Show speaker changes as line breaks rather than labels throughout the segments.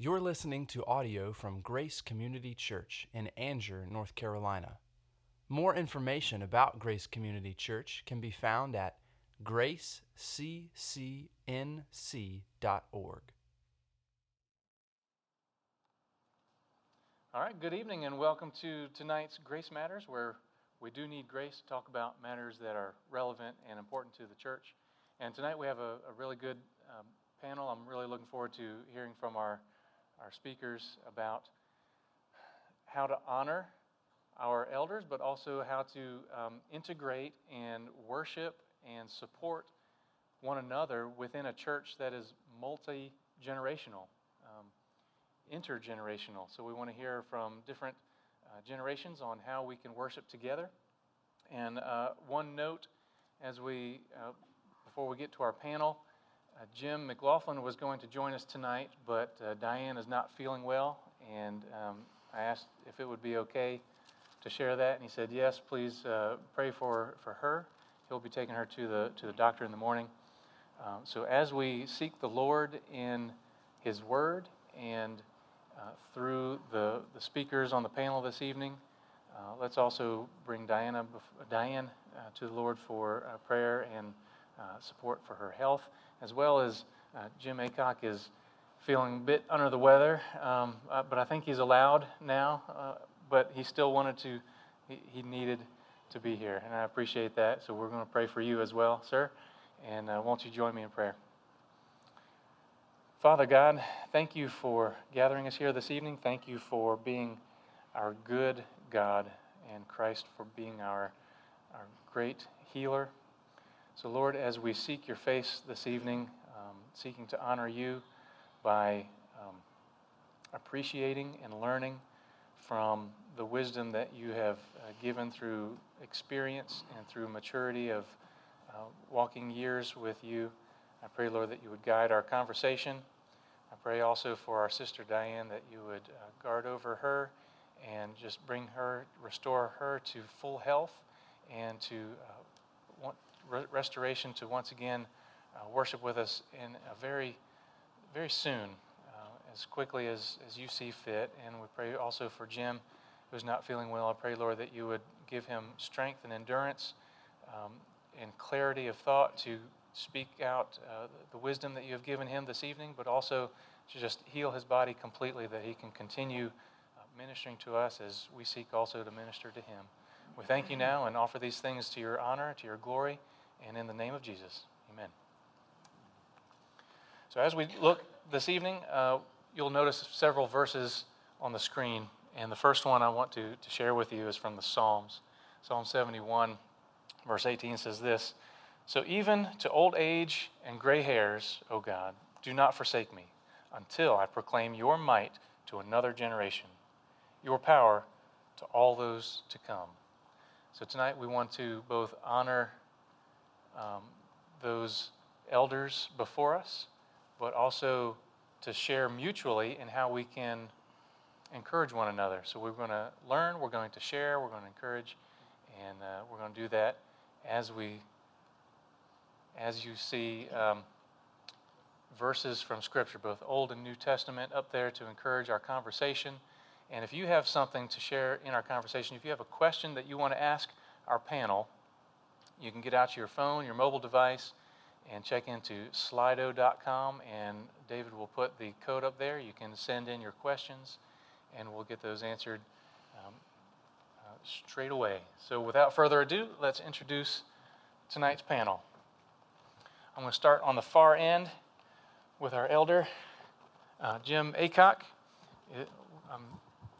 You're listening to audio from Grace Community Church in Angier, North Carolina. More information about Grace Community Church can be found at graceccnc.org.
All right, good evening and welcome to tonight's Grace Matters, where we do need grace to talk about matters that are relevant and important to the church. And tonight we have a, a really good um, panel. I'm really looking forward to hearing from our, our speakers about how to honor our elders, but also how to um, integrate and worship and support one another within a church that is multi generational, um, intergenerational. So we want to hear from different uh, generations on how we can worship together. And uh, one note as we, uh, before we get to our panel, uh, Jim McLaughlin was going to join us tonight, but uh, Diane is not feeling well, and um, I asked if it would be okay to share that, and he said yes. Please uh, pray for for her. He'll be taking her to the to the doctor in the morning. Um, so as we seek the Lord in His Word and uh, through the the speakers on the panel this evening, uh, let's also bring Diana Diane uh, to the Lord for prayer and support for her health as well as uh, Jim Aycock is feeling a bit under the weather, um, uh, but I think he's allowed now. Uh, but he still wanted to, he, he, needed to be here, and I appreciate that. So we're going to pray for you as well, sir. And uh, won't you join me in prayer? Father God, thank you for gathering us here this evening. Thank you for being our good God and Christ for being our, our great healer so, Lord, as we seek your face this evening, um, seeking to honor you by um, appreciating and learning from the wisdom that you have uh, given through experience and through maturity of uh, walking years with you, I pray, Lord, that you would guide our conversation. I pray also for our sister Diane that you would uh, guard over her and just bring her, restore her to full health and to uh, re- restoration to once again uh, worship with us in a very, very soon, uh, as quickly as, as you see fit. And we pray also for Jim, who's not feeling well. I pray, Lord, that you would give him strength and endurance um, and clarity of thought to speak out uh, the wisdom that you have given him this evening, but also to just heal his body completely, that he can continue uh, ministering to us as we seek also to minister to him. We thank you now and offer these things to your honor, to your glory. And in the name of Jesus, amen. So, as we look this evening, uh, you'll notice several verses on the screen. And the first one I want to, to share with you is from the Psalms. Psalm 71, verse 18 says this So, even to old age and gray hairs, O God, do not forsake me until I proclaim your might to another generation, your power to all those to come. So, tonight we want to both honor um, those elders before us, but also to share mutually in how we can encourage one another. So we're going to learn, we're going to share, we're going to encourage, and uh, we're going to do that as we, as you see um, verses from Scripture, both Old and New Testament, up there to encourage our conversation. And if you have something to share in our conversation, if you have a question that you want to ask our panel, you can get out your phone, your mobile device, and check into slido.com, and David will put the code up there. You can send in your questions, and we'll get those answered um, uh, straight away. So, without further ado, let's introduce tonight's panel. I'm going to start on the far end with our elder, uh, Jim Aycock. I'm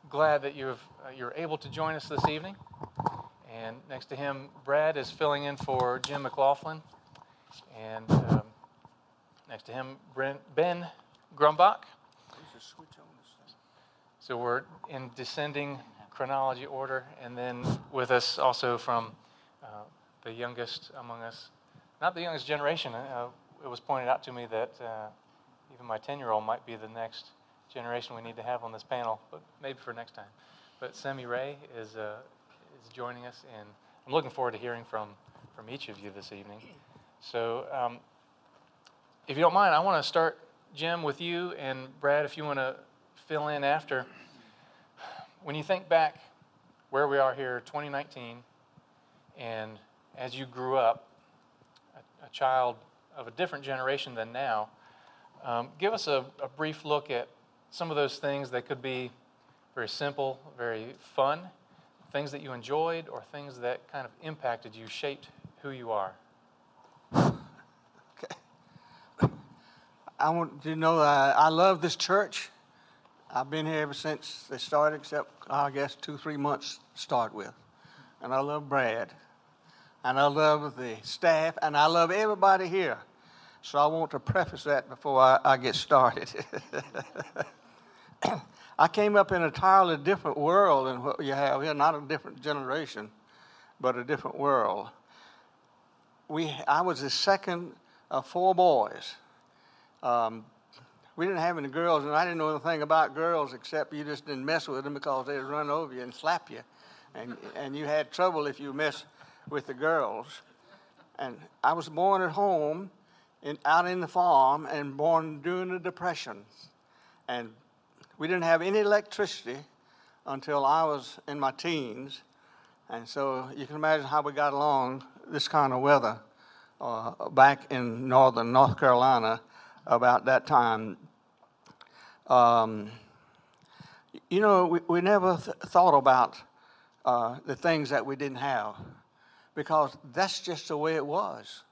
glad that you've, uh, you're able to join us this evening. And next to him, Brad is filling in for Jim McLaughlin. And um, next to him, Brent, Ben Grumbach. So we're in descending chronology order. And then with us also from uh, the youngest among us, not the youngest generation, uh, it was pointed out to me that uh, even my 10 year old might be the next generation we need to have on this panel, but maybe for next time. But Semi Ray is uh, is joining us, and I'm looking forward to hearing from, from each of you this evening. So, um, if you don't mind, I want to start Jim, with you, and Brad, if you want to fill in after, when you think back where we are here, 2019, and as you grew up, a, a child of a different generation than now, um, give us a, a brief look at some of those things that could be very simple, very fun, things that you enjoyed, or things that kind of impacted you, shaped who you are. Okay.
I want you to know I love this church. I've been here ever since they started, except I guess two, three months to start with. And I love Brad. And I love the staff. And I love everybody here. So I want to preface that before I, I get started. I came up in a entirely different world than what you have here, not a different generation, but a different world. We, I was the second of four boys. Um, we didn't have any girls, and I didn't know anything about girls except you just didn't mess with them because they'd run over you and slap you, and and you had trouble if you messed with the girls. And I was born at home, in, out in the farm, and born during the Depression, and we didn't have any electricity until I was in my teens, and so you can imagine how we got along this kind of weather uh, back in northern North Carolina about that time. Um, you know, we, we never th- thought about uh, the things that we didn't have because that's just the way it was.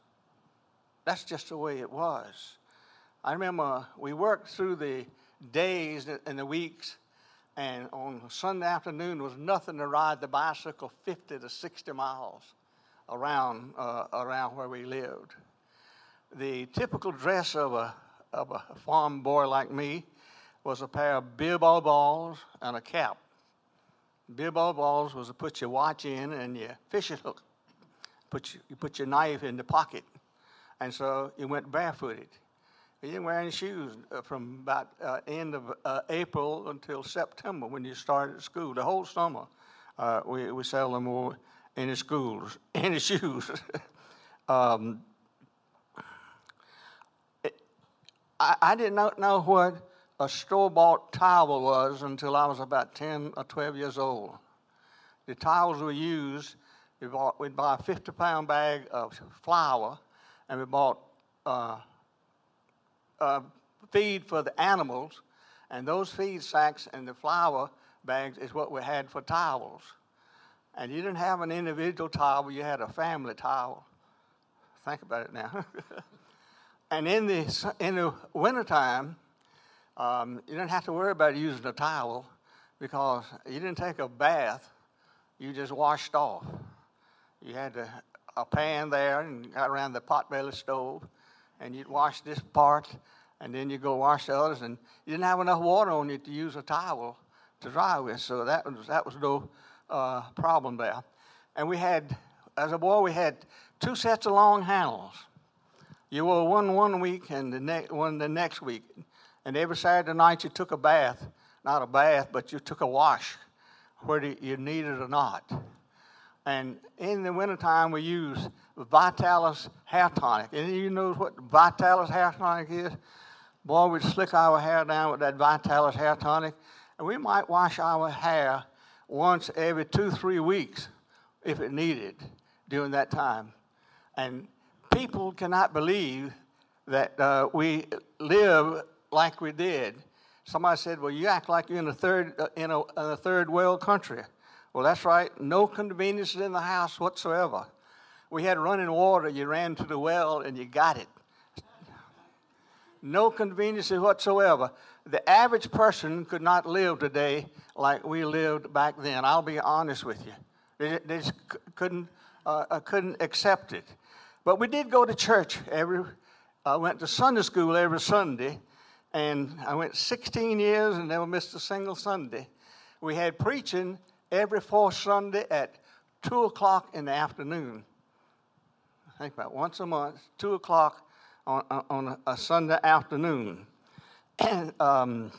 That's just the way it was. I remember we worked through the days and the weeks, and on Sunday afternoon was nothing to ride the bicycle 50 to 60 miles around, uh, around where we lived. The typical dress of a of a farm boy like me was a pair of ball balls and a cap. Ball balls was to put your watch in and your fishing hook. Put your, you put your knife in the pocket. And so you went barefooted. You didn't wear any shoes uh, from about uh, end of uh, April until September when you started school. The whole summer, uh, we, we seldom wore any schools, any shoes. um, I, I did not know what a store bought towel was until I was about 10 or 12 years old. The towels we used, we bought, we'd buy a 50 pound bag of flour and we bought uh, feed for the animals, and those feed sacks and the flour bags is what we had for towels. And you didn't have an individual towel, you had a family towel. Think about it now. And in the, in the wintertime, um, you didn't have to worry about using a towel because you didn't take a bath, you just washed off. You had a, a pan there and got around the potbelly stove, and you'd wash this part, and then you go wash the others, and you didn't have enough water on you to use a towel to dry with, so that was, that was no uh, problem there. And we had, as a boy, we had two sets of long handles. You wore one one week and the next one the next week. And every Saturday night you took a bath. Not a bath, but you took a wash, whether you needed it or not. And in the wintertime, we use Vitalis hair tonic. And you know what Vitalis hair tonic is? Boy, we'd slick our hair down with that Vitalis hair tonic. And we might wash our hair once every two, three weeks if it needed during that time. And people cannot believe that uh, we live like we did. Somebody said, "Well, you act like you're in a third uh, in, a, in a third world country." Well, that's right. No conveniences in the house whatsoever. We had running water. You ran to the well and you got it. No conveniences whatsoever. The average person could not live today like we lived back then. I'll be honest with you. They, they just couldn't, uh, uh couldn't accept it. But we did go to church every, I went to Sunday school every Sunday, and I went 16 years and never missed a single Sunday. We had preaching every fourth Sunday at 2 o'clock in the afternoon. Think about once a month, 2 o'clock on, on a Sunday afternoon. And um,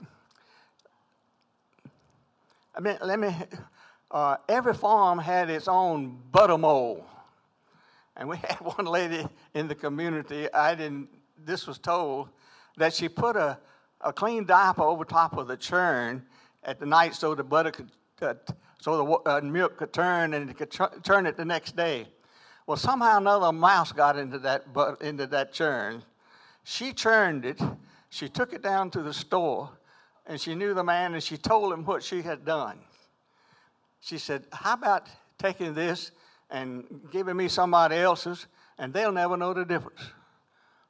I mean, let me, uh, every farm had its own butter mold. And we had one lady in the community, I didn't, this was told, that she put a, a clean diaper over top of the churn at the night so the butter could, uh, so the uh, milk could turn and it could ch- turn it the next day. Well, somehow another mouse got into that, but, into that churn. She churned it. She took it down to the store and she knew the man and she told him what she had done. She said, How about taking this and giving me somebody else's and they'll never know the difference?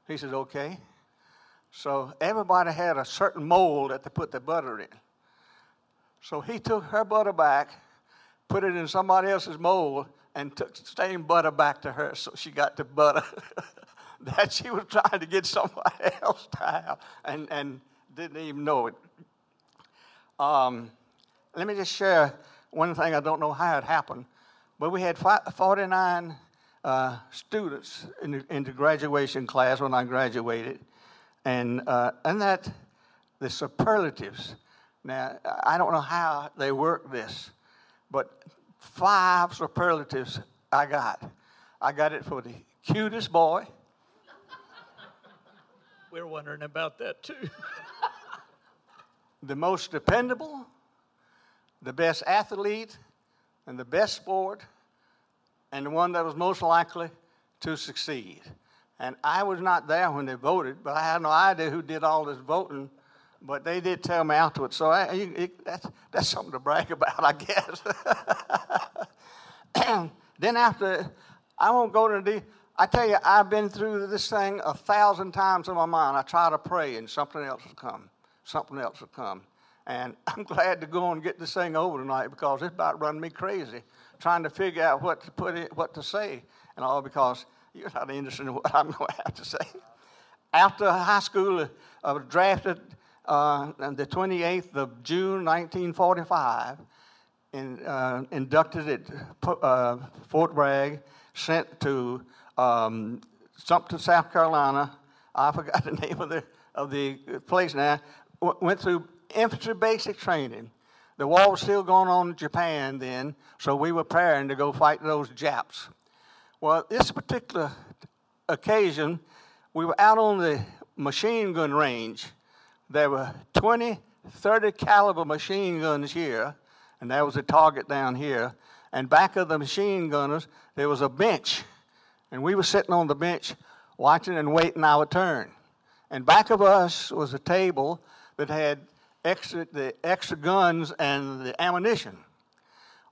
He said, Okay. So everybody had a certain mold that they put the butter in. So he took her butter back, put it in somebody else's mold, and took the same butter back to her. So she got the butter that she was trying to get somebody else to have and, and didn't even know it. Um, let me just share one thing. I don't know how it happened, but we had 49 uh, students in the, in the, graduation class when I graduated, and uh, and that the superlatives. Now I don't know how they work this, but five superlatives I got. I got it for the cutest boy.
We're wondering about that too.
the most dependable, the best athlete, and the best sport, and the one that was most likely to succeed. And I was not there when they voted, but I had no idea who did all this voting. But they did tell me afterwards, so I, it, that's, that's something to brag about, I guess. then after, I won't go to the. I tell you, I've been through this thing a thousand times in my mind. I try to pray, and something else will come something else will come. And I'm glad to go and get this thing over tonight because it's about running me crazy trying to figure out what to put in, what to say and all because you're not interested in what I'm going to have to say. After high school, I was drafted uh, on the 28th of June 1945 and uh, inducted at uh, Fort Bragg, sent to um, Sumter, South Carolina. I forgot the name of the of the place now went through infantry basic training. The war was still going on in Japan then, so we were preparing to go fight those Japs. Well, this particular occasion, we were out on the machine gun range. There were 20, 30 caliber machine guns here, and there was a target down here. And back of the machine gunners, there was a bench, and we were sitting on the bench watching and waiting our turn. And back of us was a table that had extra, the extra guns and the ammunition.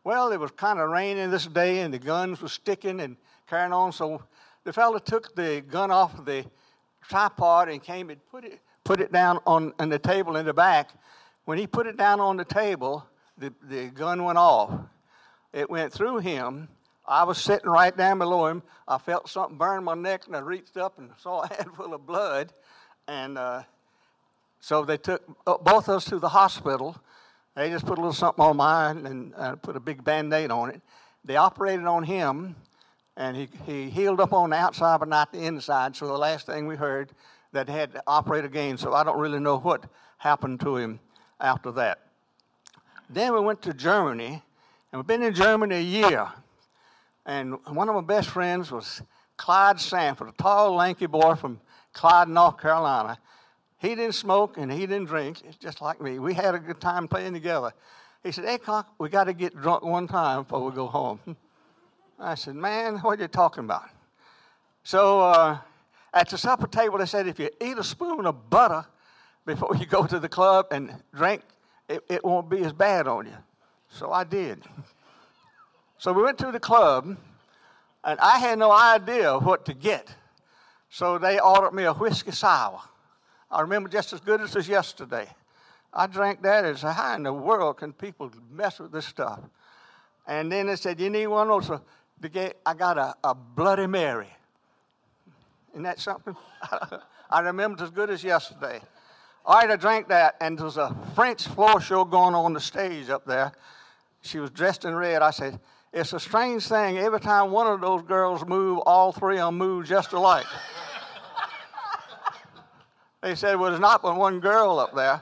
Well, it was kind of raining this day, and the guns were sticking and carrying on. So the fellow took the gun off of the tripod and came and put it, put it down on, on the table in the back. When he put it down on the table, the, the gun went off. It went through him. I was sitting right down below him. I felt something burn my neck, and I reached up and saw a handful of blood. And uh, so they took uh, both of us to the hospital. They just put a little something on mine and uh, put a big band aid on it. They operated on him, and he, he healed up on the outside but not the inside. So the last thing we heard, that had to operate again. So I don't really know what happened to him after that. Then we went to Germany, and we've been in Germany a year. And one of my best friends was Clyde Sanford, a tall, lanky boy from Clyde, North Carolina. He didn't smoke and he didn't drink, just like me. We had a good time playing together. He said, Hey, Cock, we got to get drunk one time before we go home. I said, Man, what are you talking about? So uh, at the supper table, they said, If you eat a spoon of butter before you go to the club and drink, it, it won't be as bad on you. So I did. So we went to the club, and I had no idea what to get. So they ordered me a whiskey sour. I remember just as good as yesterday. I drank that and said, How in the world can people mess with this stuff? And then they said, You need one also. I got a, a Bloody Mary. Isn't that something? I remember as good as yesterday. All right, I drank that, and there was a French floor show going on the stage up there. She was dressed in red. I said, It's a strange thing. Every time one of those girls move, all three of them move just alike. They said, Well, there's not but one girl up there.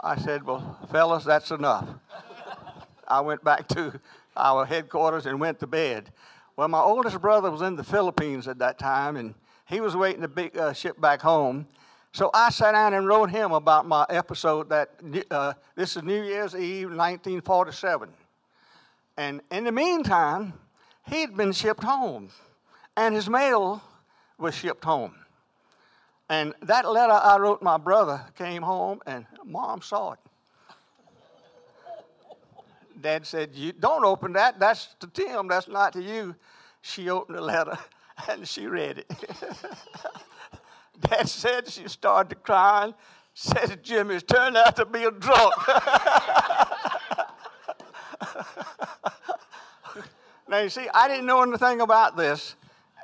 I said, Well, fellas, that's enough. I went back to our headquarters and went to bed. Well, my oldest brother was in the Philippines at that time, and he was waiting to be, uh, ship back home. So I sat down and wrote him about my episode that uh, this is New Year's Eve, 1947. And in the meantime, he'd been shipped home, and his mail was shipped home. And that letter I wrote my brother came home, and mom saw it. Dad said, you Don't open that. That's to Tim. That's not to you. She opened the letter and she read it. Dad said she started to crying. Said Jimmy's turned out to be a drunk. now, you see, I didn't know anything about this.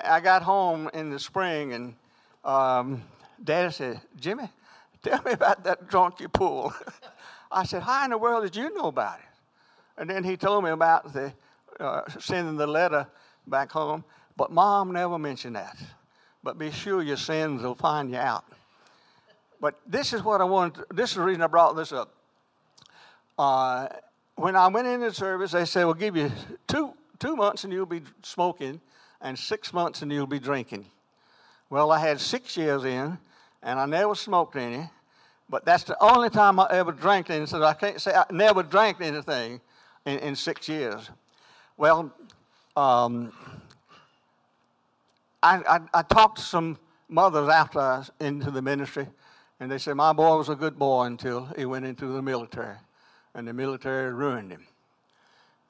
I got home in the spring and um, Dad said, Jimmy, tell me about that drunk you pulled. I said, How in the world did you know about it? And then he told me about the uh, sending the letter back home. But mom never mentioned that. But be sure your sins will find you out. But this is what I wanted. To, this is the reason I brought this up. Uh, when I went into service, they said, "We'll give you two two months and you'll be smoking, and six months and you'll be drinking." Well, I had six years in, and I never smoked any. But that's the only time I ever drank anything. So I can't say I never drank anything in, in six years. Well, um, I, I, I, talked to some mothers after I was into the ministry, and they said my boy was a good boy until he went into the military, and the military ruined him.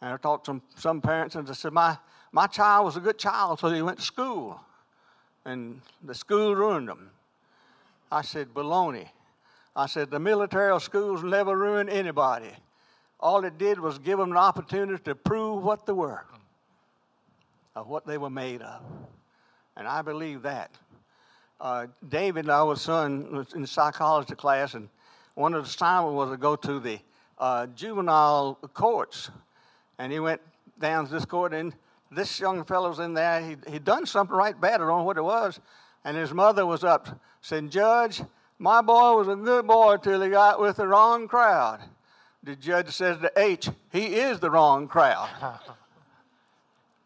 And I talked to some, some parents, and they said my, my child was a good child until he went to school, and the school ruined him. I said, baloney. I said, the military schools never ruin anybody. All it did was give them an opportunity to prove what they were, of what they were made of. And I believe that. Uh, David, our son, was in psychology class, and one of the assignments was to go to the uh, juvenile courts. And he went down to this court, and this young fellow was in there. He, he'd done something right bad. I don't know what it was. And his mother was up saying, Judge, my boy was a good boy till he got with the wrong crowd the judge says to H, he is the wrong crowd.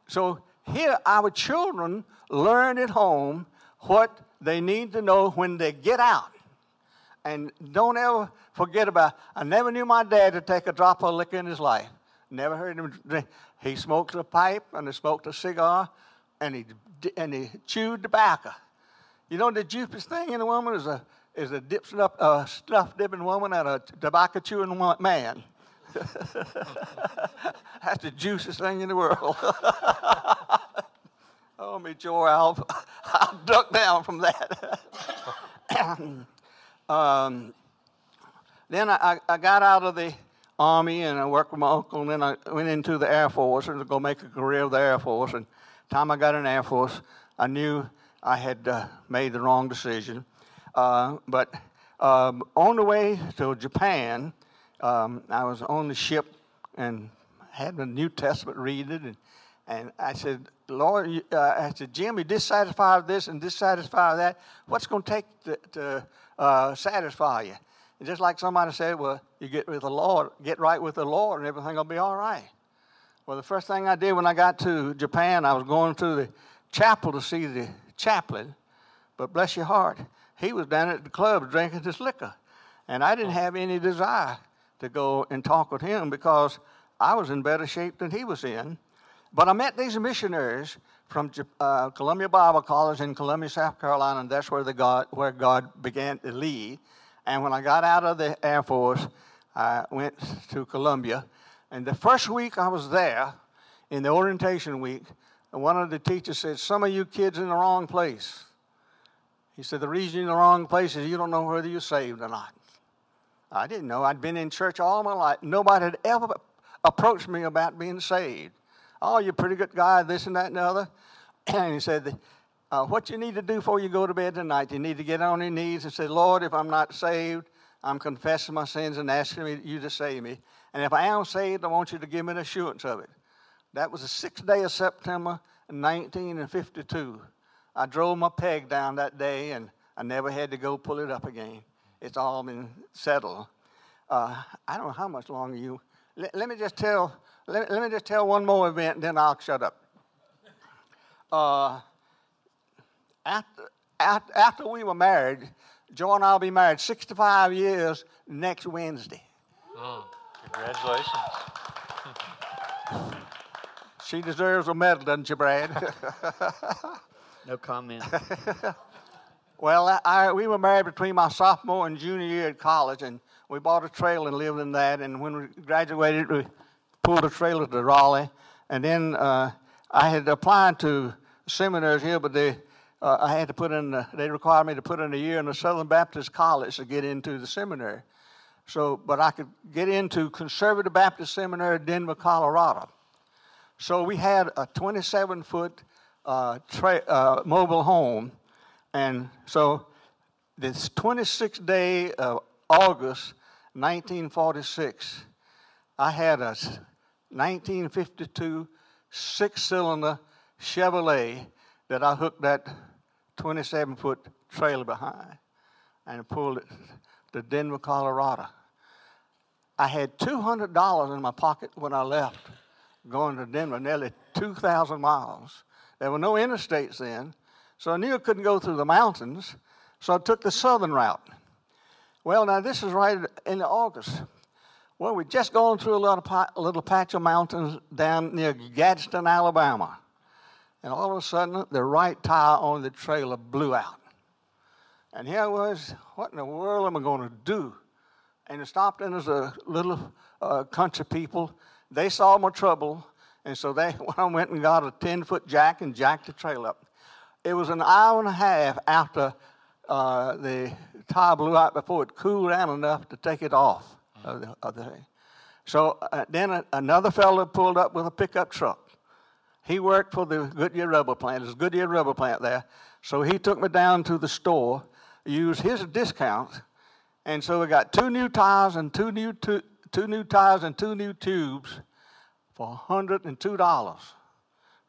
so here, our children learn at home what they need to know when they get out. And don't ever forget about, I never knew my dad to take a drop of liquor in his life. Never heard him drink. He smoked a pipe and he smoked a cigar and he, and he chewed tobacco. You know, the deepest thing in a woman is a is a dip uh, stuff dipping woman and a tobacco chewing man. That's the juiciest thing in the world. oh, me joy, I'll, I'll duck down from that. um, then I, I got out of the army and I worked with my uncle, and then I went into the Air Force and to go make a career with the Air Force. And time I got in the Air Force, I knew I had uh, made the wrong decision. Uh, but um, on the way to Japan, um, I was on the ship and had the New Testament reading, and, and I said, Lord, uh, I said, Jim, you're dissatisfied with this and dissatisfied with that. What's going to take to, to uh, satisfy you? And just like somebody said, well, you get with the Lord, get right with the Lord, and everything will be all right. Well, the first thing I did when I got to Japan, I was going to the chapel to see the chaplain. But bless your heart, he was down at the club drinking his liquor. And I didn't have any desire to go and talk with him because I was in better shape than he was in. But I met these missionaries from uh, Columbia Bible College in Columbia, South Carolina, and that's where, the God, where God began to lead. And when I got out of the Air Force, I went to Columbia. And the first week I was there, in the orientation week, one of the teachers said, Some of you kids in the wrong place. He said, The reason you're in the wrong place is you don't know whether you're saved or not. I didn't know. I'd been in church all my life. Nobody had ever approached me about being saved. Oh, you're a pretty good guy, this and that and the other. And he said, uh, What you need to do before you go to bed tonight, you need to get on your knees and say, Lord, if I'm not saved, I'm confessing my sins and asking you to save me. And if I am saved, I want you to give me an assurance of it. That was the sixth day of September, 1952. I drove my peg down that day and I never had to go pull it up again. It's all been settled. Uh, I don't know how much longer you. Let, let me just tell. Let, let, me just tell one more event, then I'll shut up. Uh, after, after, after we were married, Joy and I will be married 65 years next Wednesday.
Congratulations.
She deserves a medal, doesn't she, Brad?
No comment.
well, I, we were married between my sophomore and junior year at college, and we bought a trailer and lived in that. And when we graduated, we pulled a trailer to Raleigh. And then uh, I had applied to seminaries here, but they, uh, I had to put in, the, they required me to put in a year in the Southern Baptist College to get into the seminary. So, but I could get into Conservative Baptist Seminary, Denver, Colorado. So we had a 27 foot uh, tra- uh, mobile home. And so this 26th day of August 1946, I had a 1952 six cylinder Chevrolet that I hooked that 27 foot trailer behind and pulled it to Denver, Colorado. I had $200 in my pocket when I left going to Denver, nearly 2,000 miles. There were no interstates then, so I knew I couldn't go through the mountains, so I took the southern route. Well, now this is right in August. Well, we'd just gone through a little, a little patch of mountains down near Gadsden, Alabama. And all of a sudden, the right tire on the trailer blew out. And here I was, what in the world am I going to do? And it stopped in as a little uh, country people. They saw my trouble and so they went and got a 10 foot jack and jacked the trailer up. It was an hour and a half after uh, the tire blew out before it cooled down enough to take it off of the, of the thing. So uh, then a, another fellow pulled up with a pickup truck. He worked for the Goodyear rubber plant. There's a Goodyear rubber plant there. So he took me down to the store, used his discount, and so we got two new tires and two new two, two new tires and two new tubes for $102.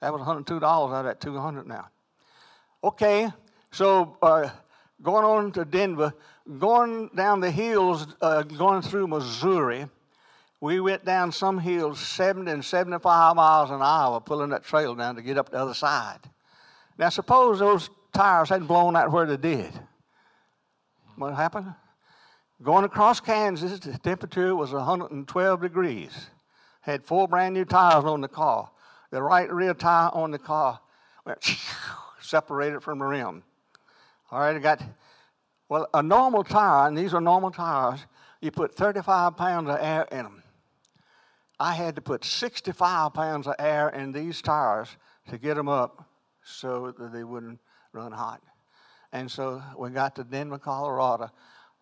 That was $102 out of that 200 now. Okay, so uh, going on to Denver, going down the hills, uh, going through Missouri, we went down some hills 70 and 75 miles an hour pulling that trail down to get up the other side. Now, suppose those tires hadn't blown out where they did. What happened? Going across Kansas, the temperature was 112 degrees had four brand new tires on the car. The right rear tire on the car went separated from the rim. All right, I got, well, a normal tire, and these are normal tires, you put 35 pounds of air in them. I had to put 65 pounds of air in these tires to get them up so that they wouldn't run hot. And so we got to Denver, Colorado,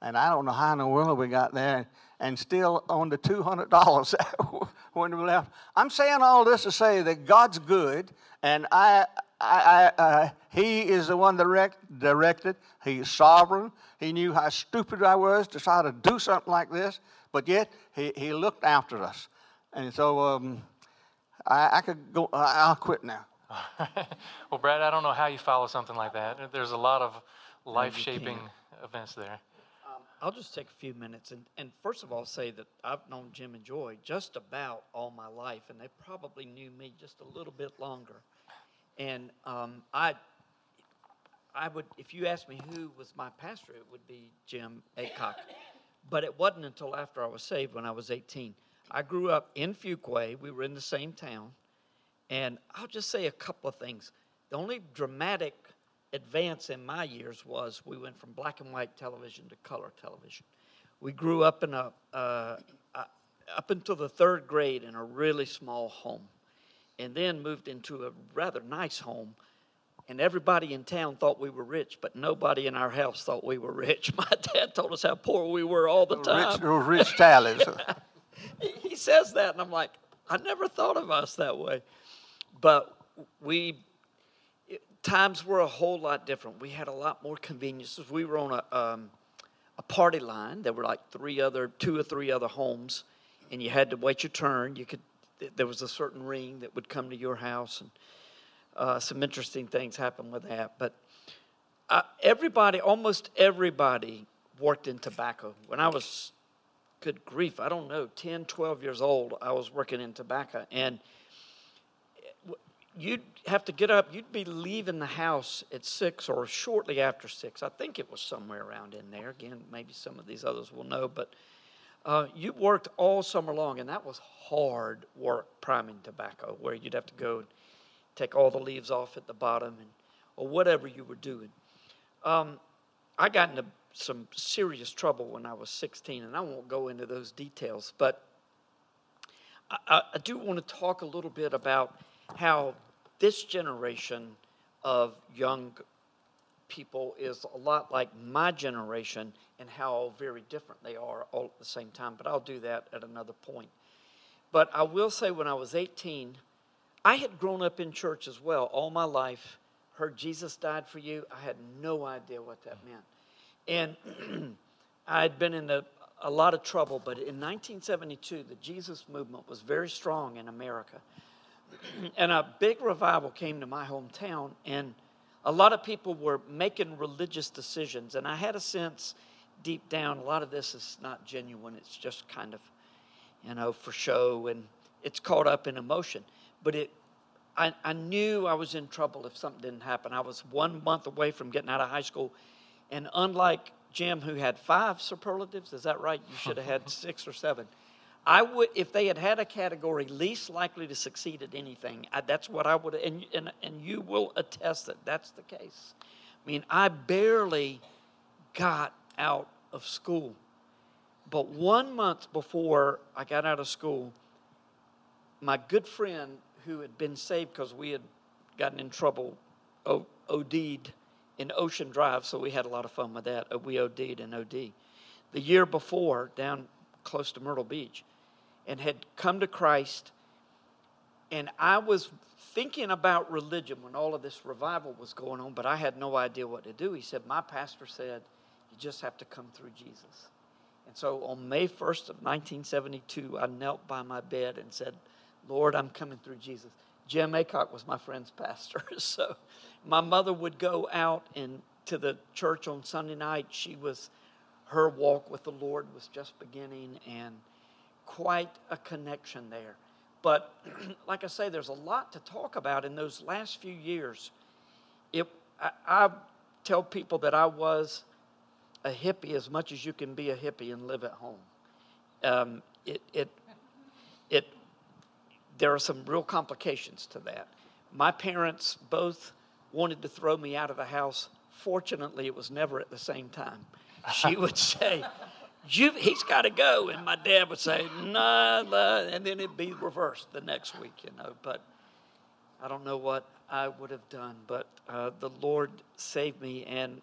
and I don't know how in the world we got there and still on the $200 when we left. I'm saying all this to say that God's good, and I, I, I uh, He is the one direct, directed. He's sovereign. He knew how stupid I was to try to do something like this, but yet He, he looked after us. And so um, I, I could go, I'll quit now.
well, Brad, I don't know how you follow something like that. There's a lot of life shaping events there.
I'll just take a few minutes and, and first of all say that I've known Jim and Joy just about all my life, and they probably knew me just a little bit longer. And um, I, I would, if you asked me who was my pastor, it would be Jim Aycock. But it wasn't until after I was saved when I was 18. I grew up in Fuquay. We were in the same town. And I'll just say a couple of things. The only dramatic advance in my years was we went from black and white television to color television. We grew up in a, uh, uh, up until the third grade in a really small home, and then moved into a rather nice home. And everybody in town thought we were rich, but nobody in our house thought we were rich. My dad told us how poor we were all the time.
Rich, rich Talleys.
he says that, and I'm like, I never thought of us that way. But we times were a whole lot different. We had a lot more conveniences. We were on a, um, a party line. There were like three other, two or three other homes, and you had to wait your turn. You could, there was a certain ring that would come to your house, and uh, some interesting things happened with that. But uh, everybody, almost everybody, worked in tobacco. When I was, good grief, I don't know, 10, 12 years old, I was working in tobacco, and you'd have to get up. You'd be leaving the house at six or shortly after six. I think it was somewhere around in there. Again, maybe some of these others will know, but uh, you worked all summer long, and that was hard work priming tobacco, where you'd have to go and take all the leaves off at the bottom and or whatever you were doing. Um, I got into some serious trouble when I was 16, and I won't go into those details, but I, I do want to talk a little bit about how this generation of young people is a lot like my generation and how very different they are all at the same time. But I'll do that at another point. But I will say, when I was 18, I had grown up in church as well all my life, heard Jesus died for you. I had no idea what that meant. And I had been in a, a lot of trouble, but in 1972, the Jesus movement was very strong in America. And a big revival came to my hometown, and a lot of people were making religious decisions. And I had a sense deep down, a lot of this is not genuine. It's just kind of, you know, for show, and it's caught up in emotion. But it, I, I knew I was in trouble if something didn't happen. I was one month away from getting out of high school, and unlike Jim, who had five superlatives, is that right? You should have had six or seven. I would, if they had had a category least likely to succeed at anything, I, that's what I would, and, and, and you will attest that that's the case. I mean, I barely got out of school. But one month before I got out of school, my good friend who had been saved because we had gotten in trouble, OD'd in Ocean Drive, so we had a lot of fun with that. We OD'd and OD. The year before, down close to Myrtle Beach, and had come to Christ. And I was thinking about religion when all of this revival was going on, but I had no idea what to do. He said, My pastor said, You just have to come through Jesus. And so on May 1st of 1972, I knelt by my bed and said, Lord, I'm coming through Jesus. Jim Aycock was my friend's pastor. So my mother would go out and to the church on Sunday night. She was her walk with the Lord was just beginning and quite a connection there. But like I say, there's a lot to talk about in those last few years. It, I, I tell people that I was a hippie as much as you can be a hippie and live at home. Um, it, it, it, there are some real complications to that. My parents both wanted to throw me out of the house. Fortunately, it was never at the same time. She would say, he's got to go. And my dad would say, nah, nah, and then it'd be reversed the next week, you know. But I don't know what I would have done. But uh, the Lord saved me, and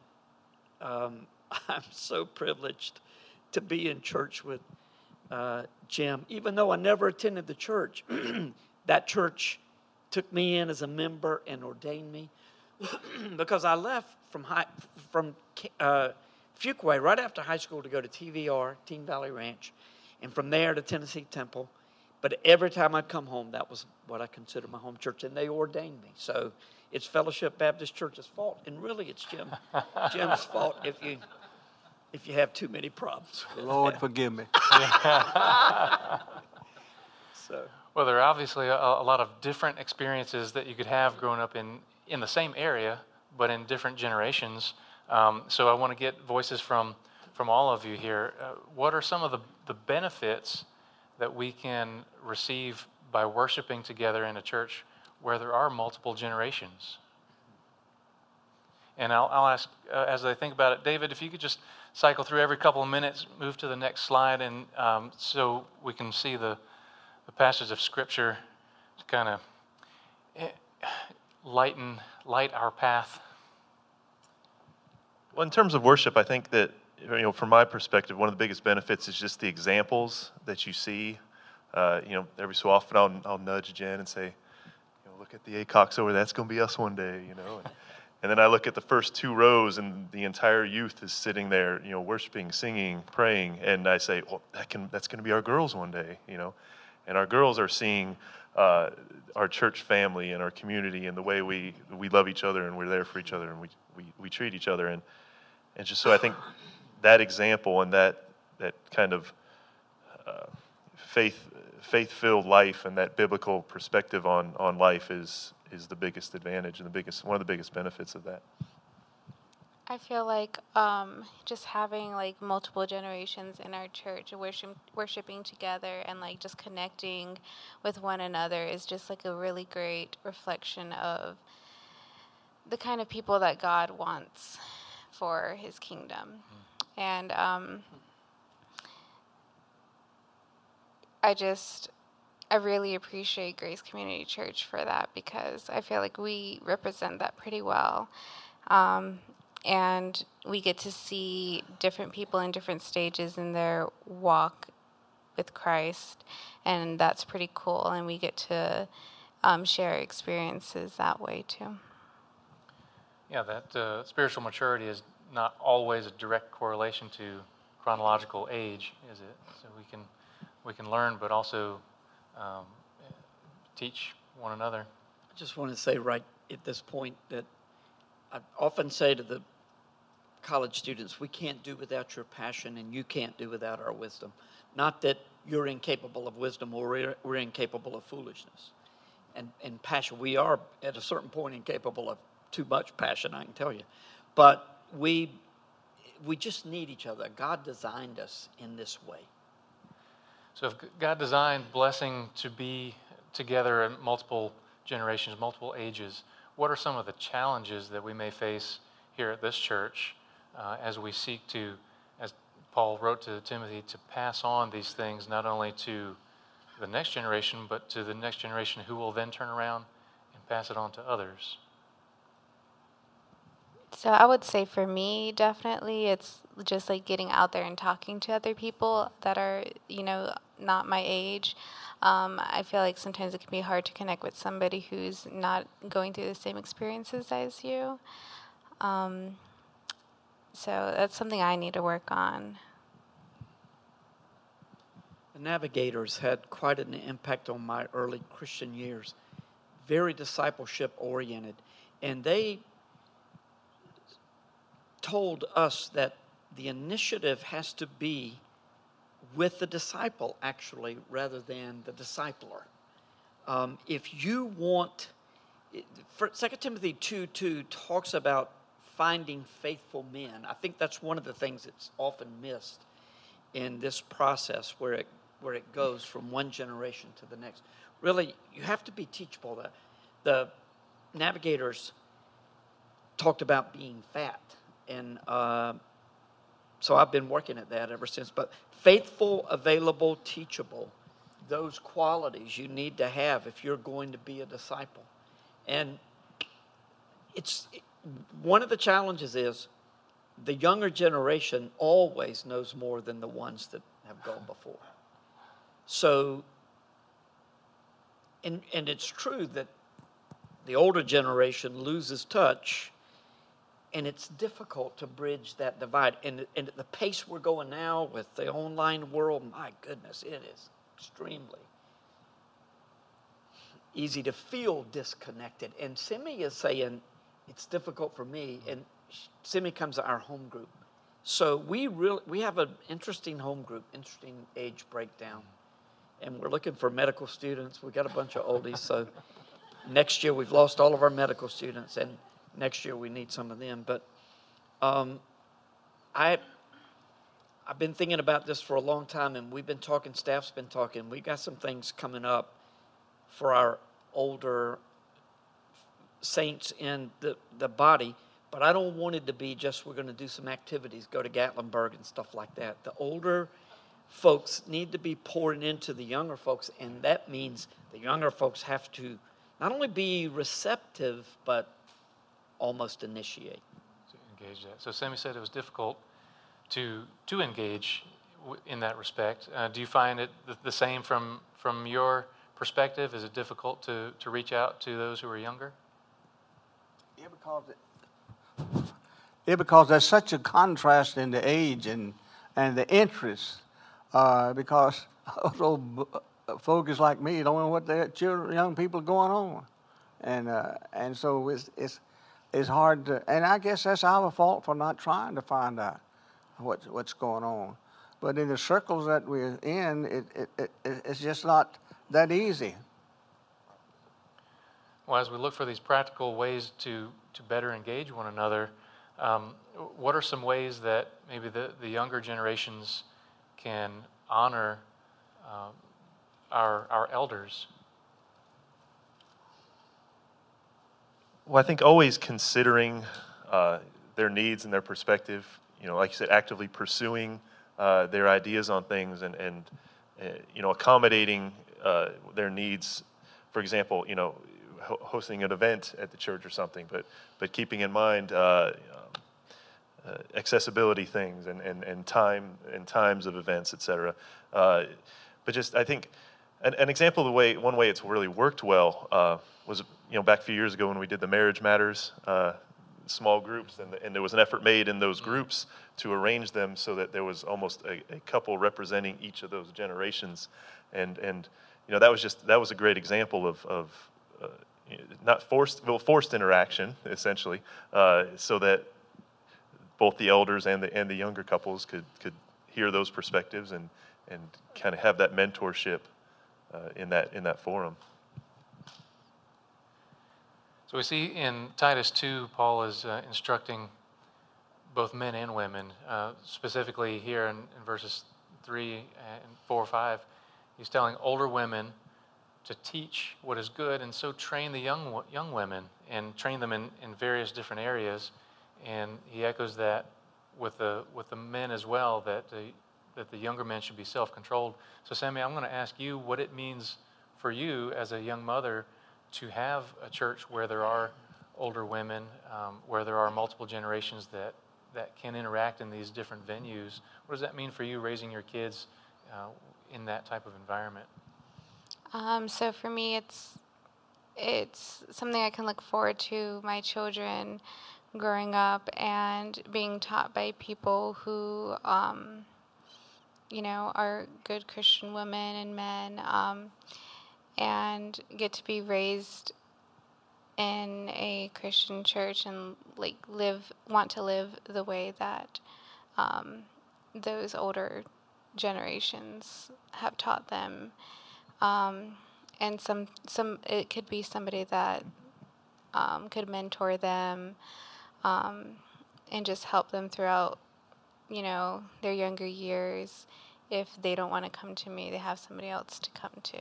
um, I'm so privileged to be in church with uh, Jim. Even though I never attended the church, that church took me in as a member and ordained me because I left from high, from uh, Fuquay right after high school to go to TVR, Team Valley Ranch, and from there to Tennessee Temple. But every time I'd come home, that was what I considered my home church, and they ordained me. So it's Fellowship Baptist Church's fault, and really it's Jim, Jim's fault if you if you have too many problems.
Lord, forgive me.
so. Well, there are obviously a, a, lot of different experiences that you could have growing up in, in the same area, but in different generations. Um, so I want to get voices from, from all of you here. Uh, what are some of the, the benefits that we can receive by worshiping together in a church where there are multiple generations? And I'll, I'll ask, uh, as I think about it, David, if you could just cycle through every couple of minutes, move to the next slide, and um, so we can see the, the passage of Scripture kind of eh, lighten, light our path.
Well, in terms of worship, I think that, you know, from my perspective, one of the biggest benefits is just the examples that you see. Uh, you know, every so often I'll, I'll nudge Jen and say, you know, look at the Aycocks over. That's going to be us one day, you know. And, and then I look at the first two rows, and the entire youth is sitting there, you know, worshiping, singing, praying, and I say, well, that can, that's going to be our girls one day, you know. And our girls are seeing uh, our church family and our community and the way we, we love each other and we're there for each other and we, we, we treat each other. And, and just so I think that example and that, that kind of uh, faith, faith-filled life and that biblical perspective on, on life is, is the biggest advantage and the biggest one of the biggest benefits of that.
I feel like um, just having like multiple generations in our church, worship, worshiping together, and like just connecting with one another is just like a really great reflection of the kind of people that God wants for His kingdom. And um, I just, I really appreciate Grace Community Church for that because I feel like we represent that pretty well. Um, and we get to see different people in different stages in their walk with Christ, and that's pretty cool. And we get to um, share experiences that way too.
Yeah, that uh, spiritual maturity is not always a direct correlation to chronological age, is it? So we can we can learn, but also um, teach one another.
I just want to say right at this point that I often say to the college students, we can't do without your passion and you can't do without our wisdom. Not that you're incapable of wisdom or we're, incapable of foolishness. And, and passion, we are at a certain point incapable of too much passion, I can tell you. But we, we just need each other. God designed us in this way.
So if God designed blessing to be together in multiple generations, multiple ages, what are some of the challenges that we may face here at this church uh, as we seek to, as Paul wrote to Timothy, to pass on these things not only to the next generation, but to the next generation who will then turn around and pass it on to others?
So I would say for me, definitely, it's just like getting out there and talking to other people that are, you know, not my age. Um, I feel like sometimes it can be hard to connect with somebody who's not going through the same experiences as you. Um, so that's something I need to work on.
The Navigators had quite an impact on my early Christian years. Very discipleship oriented. And they told us that the initiative has to be with the disciple, actually, rather than the discipler. Um, if you want, for 2 Timothy 2 2 talks about finding faithful men. I think that's one of the things that's often missed in this process where it, where it goes from one generation to the next. Really, you have to be teachable. The, the navigators talked about being fat and uh, so I've been working at that ever since. But faithful, available, teachable, those qualities you need to have if you're going to be a disciple. And it's one of the challenges is the younger generation always knows more than the ones that have gone before. So, and, and it's true that the older generation loses touch and it's difficult to bridge that divide. And, and at the pace we're going now with the online world, my goodness, it is extremely easy to feel disconnected. And Semi is saying, it's difficult for me. And Semi comes to our home group. So we really we have an interesting home group, interesting age breakdown. And we're looking for medical students. We got a bunch of oldies. So next year we've lost all of our medical students. And next year we need some of them. But um, I, I've been thinking about this for a long time, and we've been talking. Staff's been talking. We've got some things coming up for our older saints in the the body. But I don't want it to be just we're going to do some activities, go to Gatlinburg and stuff like that. The older folks need to be pouring into the younger folks, and that means the younger folks have to not only be receptive, but almost initiate.
To engage that. So Semi said it was difficult to to engage in that respect. Uh, do you find it the, the, same from from your perspective? Is it difficult to to reach out to those who are younger?
Yeah, because it, yeah, because there's such a contrast in the age and and the interest. Uh, because those folks like me don't know what their children, young people are going on, and uh, and so it's it's is hard to, and I guess that's our fault for not trying to find out what's what's going on. But in the circles that we're in, it, it, it it's just not that easy.
well, as we look for these practical ways to, to better engage one another, um, what are some ways that maybe the, the younger generations can honor um, our, our elders?
Well, I think always considering uh, their needs and their perspective, you know, like you said, actively pursuing uh, their ideas on things and, and uh, you know, accommodating uh, their needs. For example, you know, ho- hosting an event at the church or something, but, but keeping in mind uh, uh, accessibility things and, and, and time and times of events, et cetera. But just, I think, an, an example of the way, one way it's really worked well was, you know, back a few years ago when we did the Marriage Matters uh, small groups, and, and there was an effort made in those groups to arrange them so that there was almost a, a couple representing each of those generations, and and you know that was just that was a great example of of uh, not forced well forced interaction essentially, uh, so that both the elders and the and the younger couples could could hear those perspectives and and kind of have that mentorship uh, in that in that forum.
So we see in Titus 2, Paul is uh, instructing both men and women, uh, specifically here in, in, verses 3 and 4 or 5. He's telling older women to teach what is good and so train the young, young women and train them in, in various different areas. And he echoes that with the, with the men as well, that the, that the younger men should be self controlled. So, Semi, I'm going to ask you what it means for you as a young mother to have a church where there are older women, um, where there are multiple generations that, that can interact in these different venues. What does that mean for you raising your kids uh, in that type of environment?
Um, so for me, it's it's something I can look forward to my children growing up and being taught by people who, um, you know, are good Christian women and men. And get to be raised in a Christian church and like live want to live the way that um, those older generations have taught them. Um, and some some it could be somebody that um, could mentor them um, and just help them throughout you know their younger years if they don't want to come to me they have somebody else to come to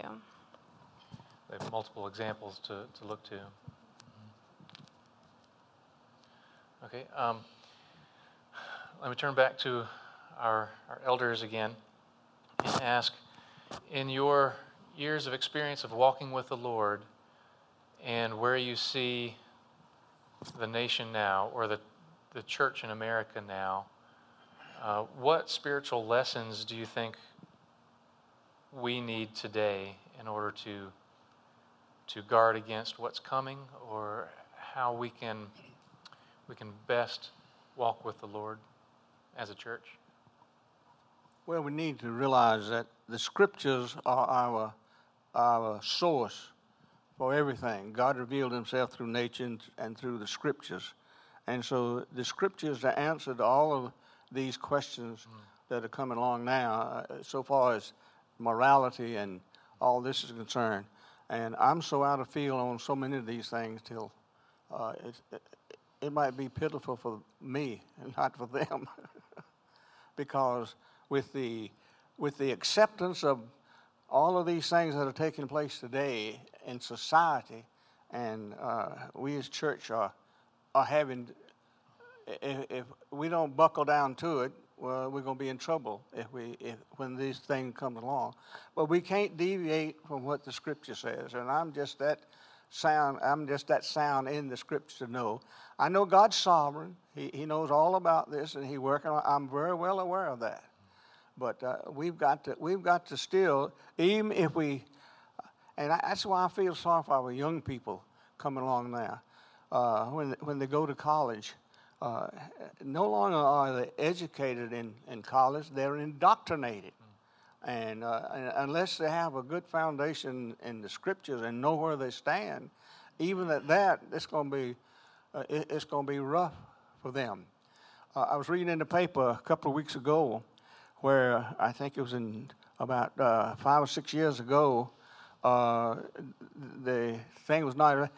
they have multiple examples to, to look to. Okay, um, let me turn back to our, our elders again and ask in your years of experience of walking with the Lord and where you see the nation now or the, the church in America now, uh, what spiritual lessons do you think we need today in order to to guard against what's coming or how we can we can best walk with the Lord as a church?
Well, we need to realize that the scriptures are our our source for everything. God revealed himself through nature and through the scriptures. And so the scriptures are answer to all of these questions mm. that are coming along now, uh, so far as morality and all this is concerned. And I'm so out of field on so many of these things till uh, it, it might be pitiful for me and not for them. because with the, with the acceptance of all of these things that are taking place today in society, and uh, we as church are, are having, if, if we don't buckle down to it, well, we're going to be in trouble if we if when these things come along. But we can't deviate from what the Scripture says, and I'm just that sound. I'm just that sound in the Scripture to know. I know God's sovereign. He He knows all about this, and He working. On, I'm very well aware of that. But uh, we've got to we've got to still, even if we, and I, that's why I feel sorry for our young people coming along now. Uh, when when they go to college uh, no longer are they educated in, in college, they're indoctrinated. And, uh, unless they have a good foundation in the scriptures and know where they stand, even at that, it's going to be uh, it, it's going to be rough for them. Uh, I was reading in the paper a couple of weeks ago, where I think it was in about uh, five or six years ago. Uh, the thing was not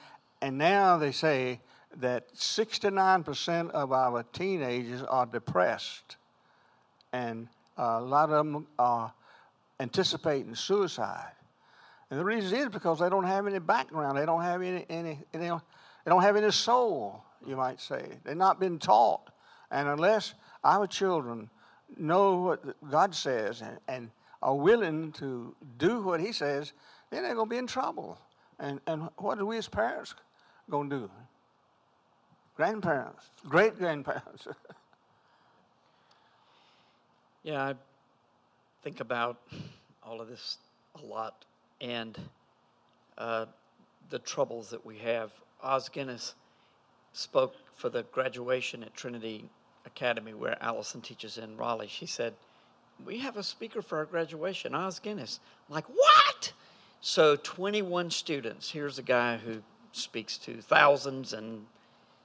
and now they say that 69% of our teenagers are depressed, and a lot of them are anticipating suicide. And the reason is because they don't have any background. They don't have any, any, any they don't have any soul, you might say. They've not been taught. And unless our children know what God says and, and are willing to do what He says, then they're going to be in trouble. And, and what are we as parents going to do? Grandparents, great grandparents.
Yeah, I think about all of this a lot and uh, the troubles that we have. Os Guinness spoke for the graduation at Trinity Academy, where Allison teaches in Raleigh. She said, We have a speaker for our graduation, Os Guinness. I'm like, What? So, 21 students. Here's a guy who speaks to thousands and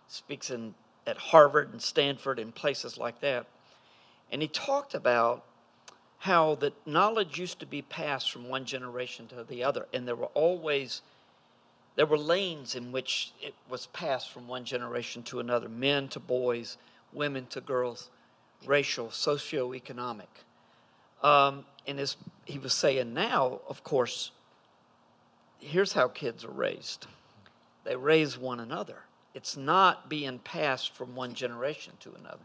speaks in, at Harvard and Stanford and places like that. And he talked about how that knowledge used to be passed from one generation to the other, and there were always there were lanes in which it was passed from one generation to another men to boys, women to girls, racial, socioeconomic. Um, and as he was saying now, of course, here's how kids are raised they raise one another. It's not being passed from one generation to another.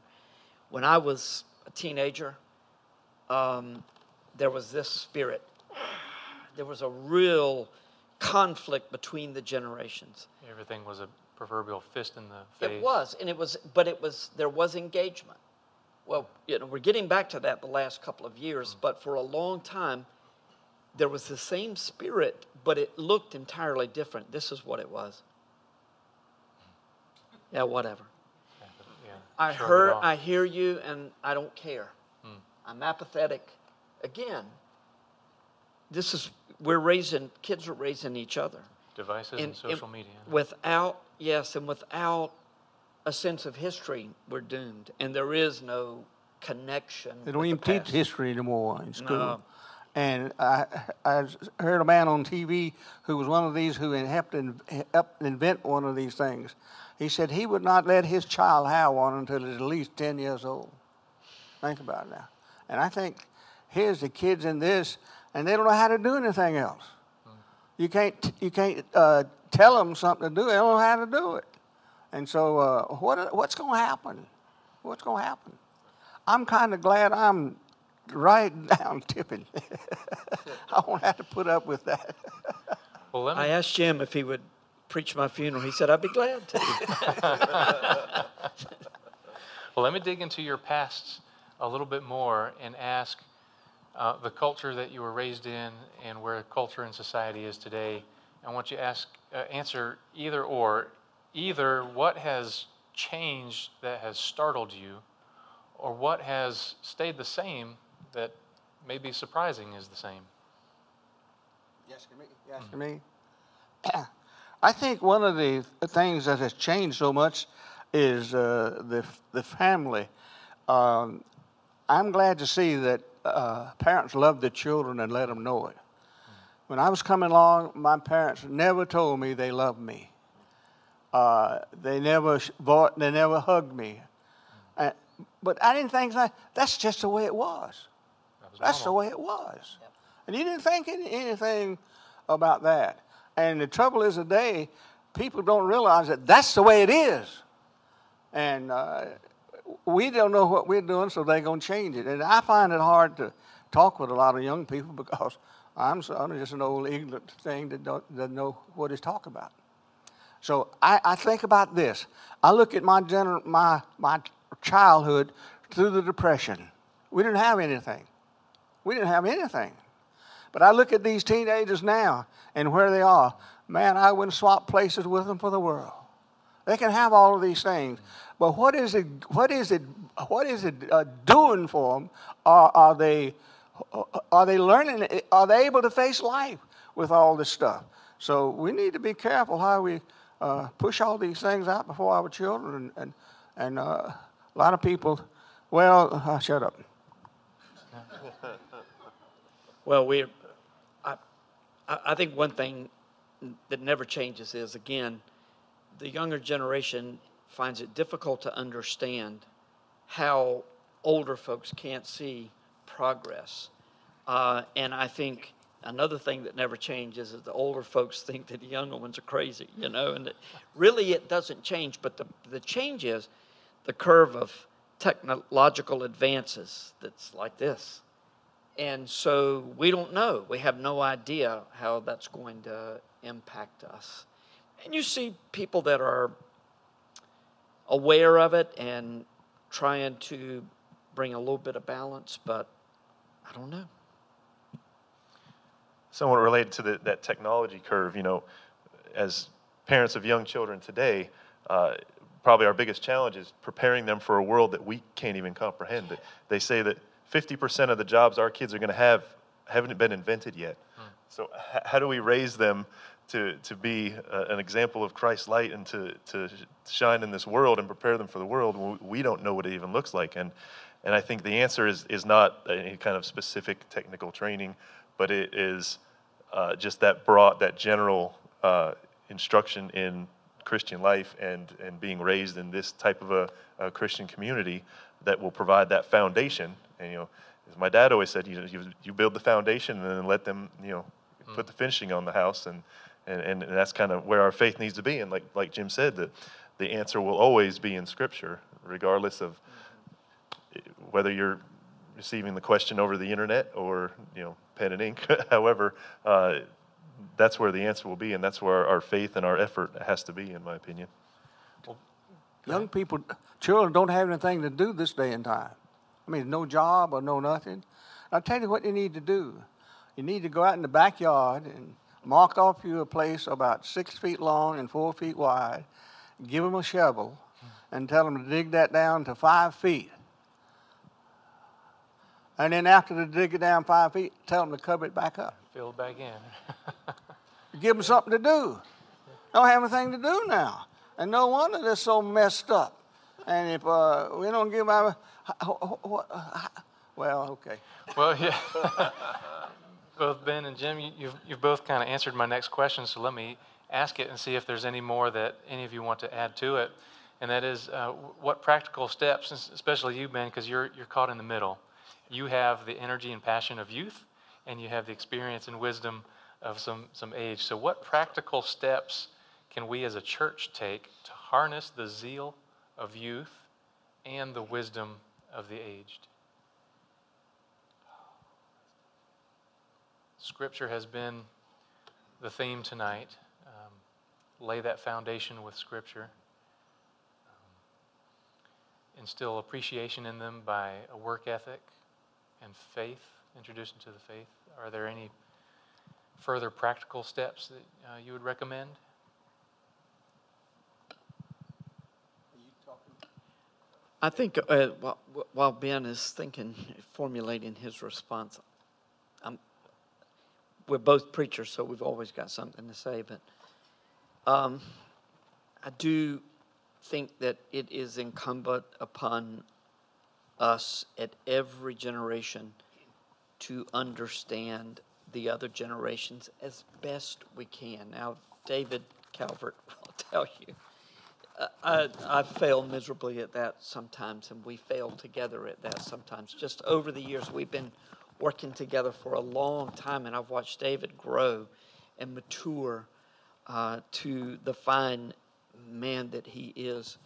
When I was a teenager, um, there was this spirit. There was a real conflict between the generations.
Everything was a proverbial fist in the face.
It was, and it was, but it was, there was engagement. Well, you know, we're getting back to that the last couple of years, but for a long time, there was the same spirit, but it looked entirely different. This is what it was. Yeah, whatever.
Yeah, yeah,
I
shrug
heard. I hear you, and I don't care. Hmm. I'm apathetic. Again, this is we're raising kids are raising each other
Devices and, social media.
Without yes, and without a sense of history, we're doomed, and there is no connection.
They don't
with
even
the
teach history anymore in school.
No.
And I, I heard a man on TV who was one of these who helped, in, helped invent one of these things. He said he would not let his child have one until he's at least 10 years old. Think about it now. And I think here's the kids in this, and they don't know how to do anything else. You can't, you can't uh, tell them something to do, they don't know how to do it. And so, uh, what, what's going to happen? What's going to happen? I'm kind of glad I'm right down tipping. I won't have to put up with that.
well, let me,
I asked Jim if he would preach my funeral. He said I'd be glad to.
well, let me dig into your past a little bit more and ask uh, the culture that you were raised in and where culture and society is today. I want you to ask, uh, answer either or. Either what has changed that has startled you, or what has stayed the same that may be surprising is the same.
Yes, me. Yes, me. I think one of the things that has changed so much is uh, the the family. Um, I'm glad to see that uh, parents love their children and let them know it. When I was coming along, my parents never told me they loved me. Uh, they never bought, they never hugged me. Uh, but I didn't think that that's just the way it was. That's the way it was. And you didn't think any, anything about that. And the trouble is today, people don't realize that that's the way it is. And uh, we don't know what we're doing, so they're going to change it. And I find it hard to talk with a lot of young people because I'm, I'm just an old ignorant thing that don't, doesn't know what he's talking about. So I, I think about this. I look at my, gener- my, my childhood through the Depression. We didn't have anything. We didn't have anything. But I look at these teenagers now and where they are. Man, I wouldn't swap places with them for the world. They can have all of these things, but what is it? What is it? What is it uh, doing for them? Are, are they? Are they learning? Are they able to face life with all this stuff? So we need to be careful how we uh, push all these things out before our children, and and, uh, a lot of people. Well, uh, shut up.
Well, we, I, I think one thing that never changes is again, the younger generation finds it difficult to understand how older folks can't see progress. Uh, and I think another thing that never changes is the older folks think that the younger ones are crazy, you know, and really it doesn't change. But the, the change is the curve of technological advances that's like this. And so we don't know. We have no idea how that's going to impact us. And you see people that are aware of it and trying to bring a little bit of balance, but I don't know.
Somewhat related to the, that technology curve, you know, as parents of young children today, uh, probably our biggest challenge is preparing them for a world that we can't even comprehend. They say that 50% of the jobs our kids are going to have haven't been invented yet. Hmm. So, h- how do we raise them to, to be uh, an example of Christ's light and to, to shine in this world and prepare them for the world when we don't know what it even looks like? And, and I think the answer is, is not any kind of specific technical training, but it is uh, just that broad, that general uh, instruction in Christian life and, and being raised in this type of a, a Christian community that will provide that foundation and you know, as my dad always said, you you, you build the foundation and then let them you know mm. put the finishing on the house, and, and and that's kind of where our faith needs to be. And like like Jim said, that the answer will always be in Scripture, regardless of whether you're receiving the question over the internet or you know pen and ink. However, uh, that's where the answer will be, and that's where our faith and our effort has to be, in my opinion.
Well, Young people, children don't have anything to do this day and time. I mean, no job or no nothing. I'll tell you what you need to do. You need to go out in the backyard and mark off you a place about six feet long and four feet wide. Give them a shovel and tell them to dig that down to five feet. And then after they dig it down five feet, tell them to cover it back up.
Fill it back in.
Give them something to do. Don't have anything to do now. And no wonder they're so messed up. And if uh, we don't give them well, okay.
Well, yeah. both Ben and Jim, you, you've, you've both kind of answered my next question, so let me ask it and see if there's any more that any of you want to add to it. And that is, uh, what practical steps, especially you, Ben, because you're, you're caught in the middle. You have the energy and passion of youth, and you have the experience and wisdom of some, some age. So, what practical steps can we as a church take to harness the zeal of youth and the wisdom of the aged. Scripture has been the theme tonight. Um, lay that foundation with Scripture. Um, instill appreciation in them by a work ethic and faith, introduce them to the faith. Are there any further practical steps that uh, you would recommend?
I think uh, while Ben is thinking, formulating his response, I'm, we're both preachers, so we've always got something to say. But um, I do think that it is incumbent upon us at every generation to understand the other generations as best we can. Now, David Calvert will tell you I, I fail miserably at that sometimes, and we fail together at that sometimes. Just over the years, we've been working together for a long time, and I've watched David grow and mature uh, to the fine man that he is.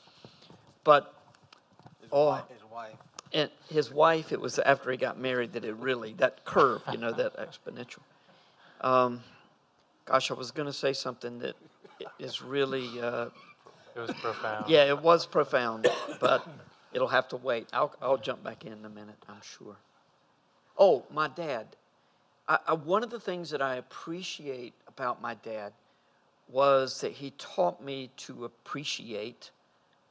But
his oh, wife, his wife.
And his wife, it was after he got married that it really, that curve, you know, that exponential. Um, gosh, I was going to say something that is really uh,
it was profound.
Yeah, it was profound, but it'll have to wait. I'll, I'll jump back in, in a minute, I'm sure. Oh, my dad. I, I, one of the things that I appreciate about my dad was that he taught me to appreciate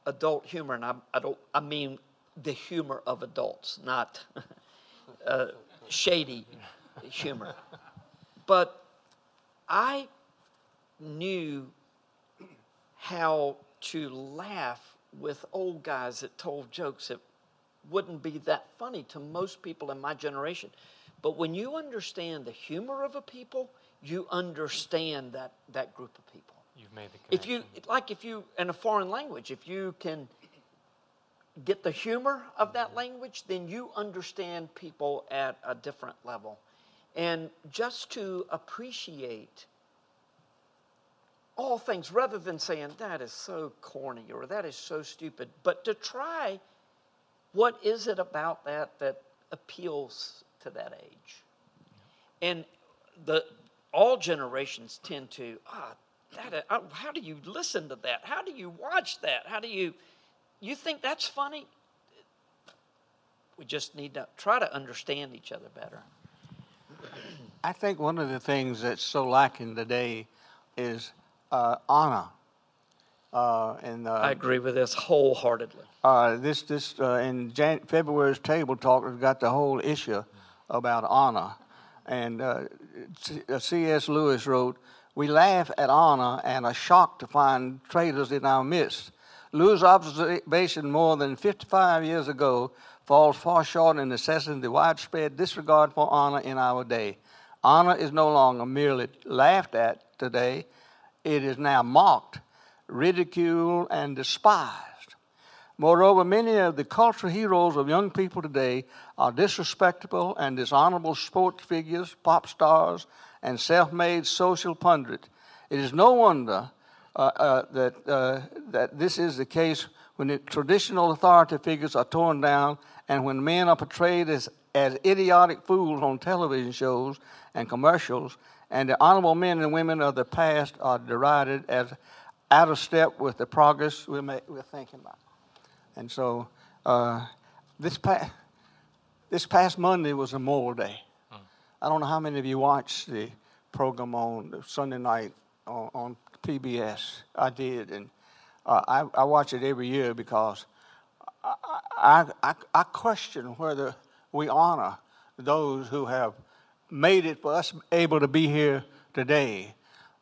adult humor, and I, I don't. I mean the humor of adults, not uh, shady humor. But I knew how to laugh with old guys that told jokes that wouldn't be that funny to most people in my generation. But when you understand the humor of a people, you understand that, that group of people.
You've Made the connection.
if you like if you in a foreign language if you can get the humor of that mm-hmm. language then you understand people at a different level and just to appreciate all things rather than saying that is so corny or that is so stupid but to try what is it about that that appeals to that age? And the all generations tend to ah that uh, how do you listen to that? How do you watch that? How do you you think that's funny? We just need to try to understand each other better.
I think one of the things that's so lacking today is uh, honor. Uh, and uh,
i agree with this wholeheartedly
uh, this this uh, in Jan- February's table talk has got the whole issue about honor, and uh, C- uh, C.S. Lewis wrote, "We laugh at honor and are shocked to find traitors in our midst." Lewis' observation more than 55 years ago falls far short in assessing the widespread disregard for honor in our day. Honor is no longer merely laughed at today; it is now mocked, ridiculed, and despised. Moreover, many of the cultural heroes of young people today are disrespectful and dishonorable sports figures, pop stars, and self made social pundits. It is no wonder uh, uh, that, uh, that this is the case when the traditional authority figures are torn down and when men are portrayed as, as idiotic fools on television shows and commercials, and the honorable men and women of the past are derided as out of step with the progress we're, we're thinking about. And so uh, this, pa- this past Monday was a Memorial Day. I don't know how many of you watched the program on Sunday night on, on PBS. I did, and uh, I, I watch it every year because I, I, I, I question whether we honor those who have made it for us able to be here today.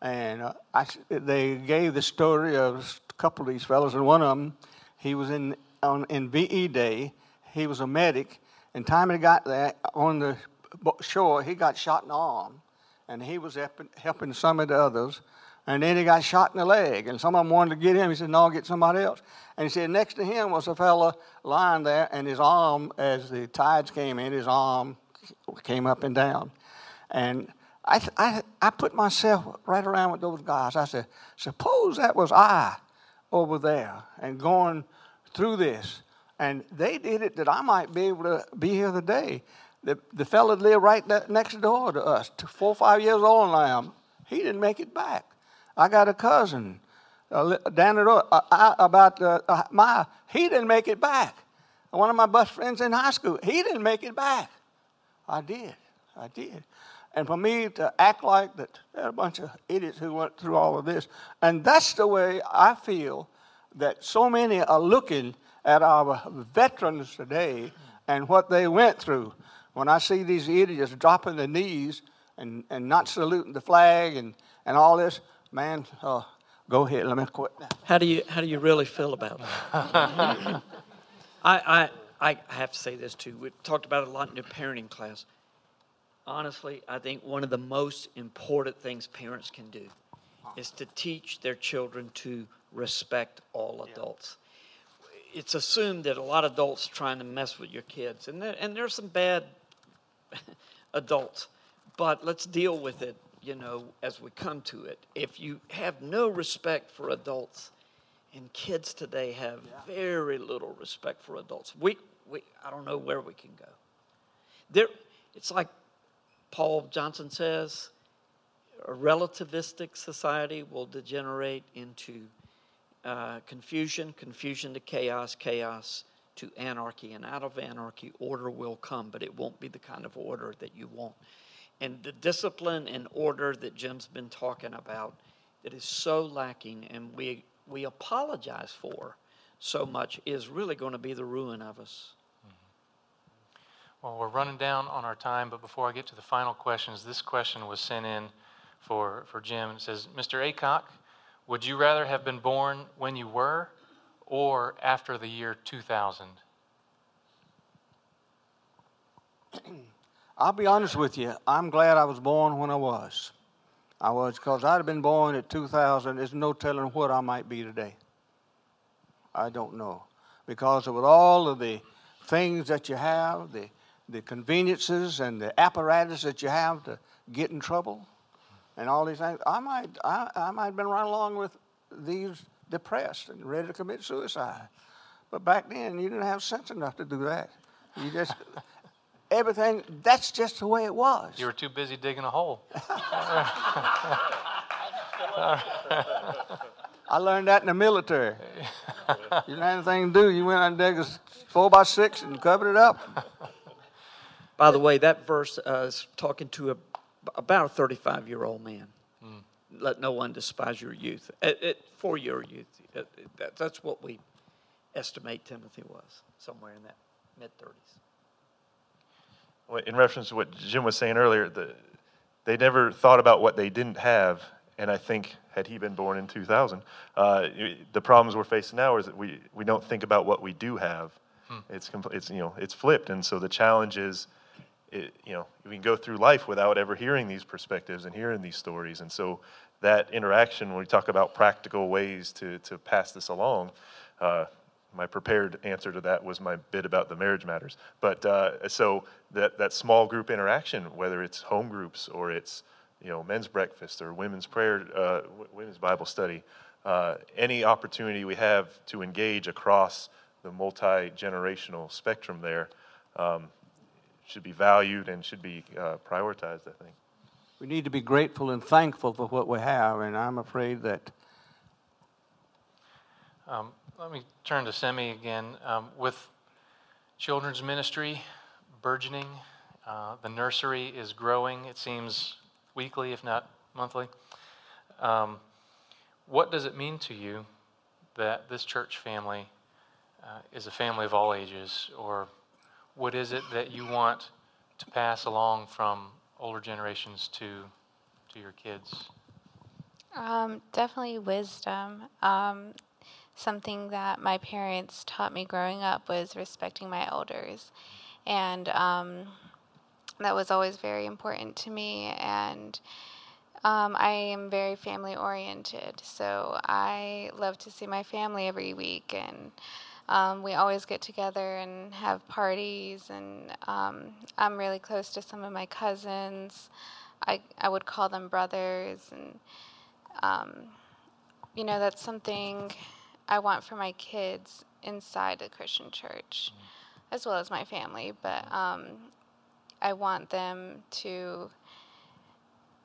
And uh, I, they gave the story of a couple of these fellows, and one of them, he was in on in VE Day. He was a medic, and time he got there on the shore, he got shot in the arm, and he was helping, some of the others. And then he got shot in the leg, and some of them wanted to get him. He said, "No, I'll get somebody else." And he said, next to him was a fella lying there, and his arm, as the tides came in, his arm came up and down. And I, I, I put myself right around with those guys. I said, suppose that was I over there and going through this. And they did it that I might be able to be here today. The, the fella lived right next door to us, four or five years old now. He didn't make it back. I got a cousin uh, down the road uh, I, about uh, uh, my, he didn't make it back. One of my best friends in high school, he didn't make it back. I did. I did. And for me to act like that, they're a bunch of idiots who went through all of this. And that's the way I feel that so many are looking at our veterans today and what they went through. When I see these idiots dropping their knees and, and not saluting the flag and, and all this, man, uh, go ahead, let me quit
how do you how do you really feel about that I, I i have to say this too we talked about it a lot in the parenting class honestly, I think one of the most important things parents can do is to teach their children to respect all adults. It's assumed that a lot of adults trying to mess with your kids, and there, and there's some bad adults, but let's deal with it, you know, as we come to it. If you have no respect for adults, and kids today have very little respect for adults, we, we I don't know where we can go. There, it's like Paul Johnson says, a relativistic society will degenerate into uh, confusion, confusion to chaos, chaos to anarchy, and out of anarchy, order will come, but it won't be the kind of order that you want. And the discipline and order that Jim's been talking about that is so lacking and we, we apologize for so much is really going to be the ruin of us.
Well, we're running down on our time, but before I get to the final questions, this question was sent in for, for Jim. It says, Mr. Aycock, would you rather have been born when you were or after the year 2000?
I'll be honest with you. I'm glad I was born when I was. I was, because I'd have been born at 2000. There's no telling what I might be today. I don't know. Because with all of the things that you have, the, the conveniences and the apparatus that you have to get in trouble, and all these things, I might, I, I might have been right along with these depressed and ready to commit suicide. But back then, you didn't have sense enough to do that. You just, everything, that's just the way it was.
You were too busy digging a hole.
I learned that in the military. you didn't have anything to do. You went out and dug a four by six and covered it up.
By the way, that verse uh, is talking to a, about a 35 year old man. Hmm. Let no one despise your youth. It, it, for your youth. It, it- that, that's what we estimate Timothy was, somewhere in that mid 30s.
Well, In reference to what Jim was saying earlier, the, they never thought about what they didn't have, and I think had he been born in 2000, uh, the problems we're facing now is that we, we don't think about what we do have. It's, compl- it's you know it's flipped, and so the challenge is, it, you know, we can go through life without ever hearing these perspectives and hearing these stories, and so that interaction when we talk about practical ways to to pass this along. Uh, my prepared answer to that was my bit about the marriage matters. But uh, so that that small group interaction, whether it's home groups or it's you know men's breakfast or women's prayer, uh, women's Bible study, uh, any opportunity we have to engage across the multi generational spectrum there um, should be valued and should be uh, prioritized. I think.
We need to be grateful and thankful for what we have, and I'm afraid that
Um, let me turn to Semi again. Um, with children's ministry burgeoning, uh, the nursery is growing, it seems weekly, if not monthly. Um, what does it mean to you that this church family uh, is a family of all ages? Or what is it that you want to pass along from older generations to, to your kids?
Um, definitely wisdom. Um, something that my parents taught me growing up was respecting my elders. And um, that was always very important to me. And um, I am very family oriented. So I love to see my family every week. And um, we always get together and have parties. And um, I'm really close to some of my cousins. I, I would call them brothers. And um, you know, that's something I want for my kids inside the Christian church, as well as my family. But um, I want them to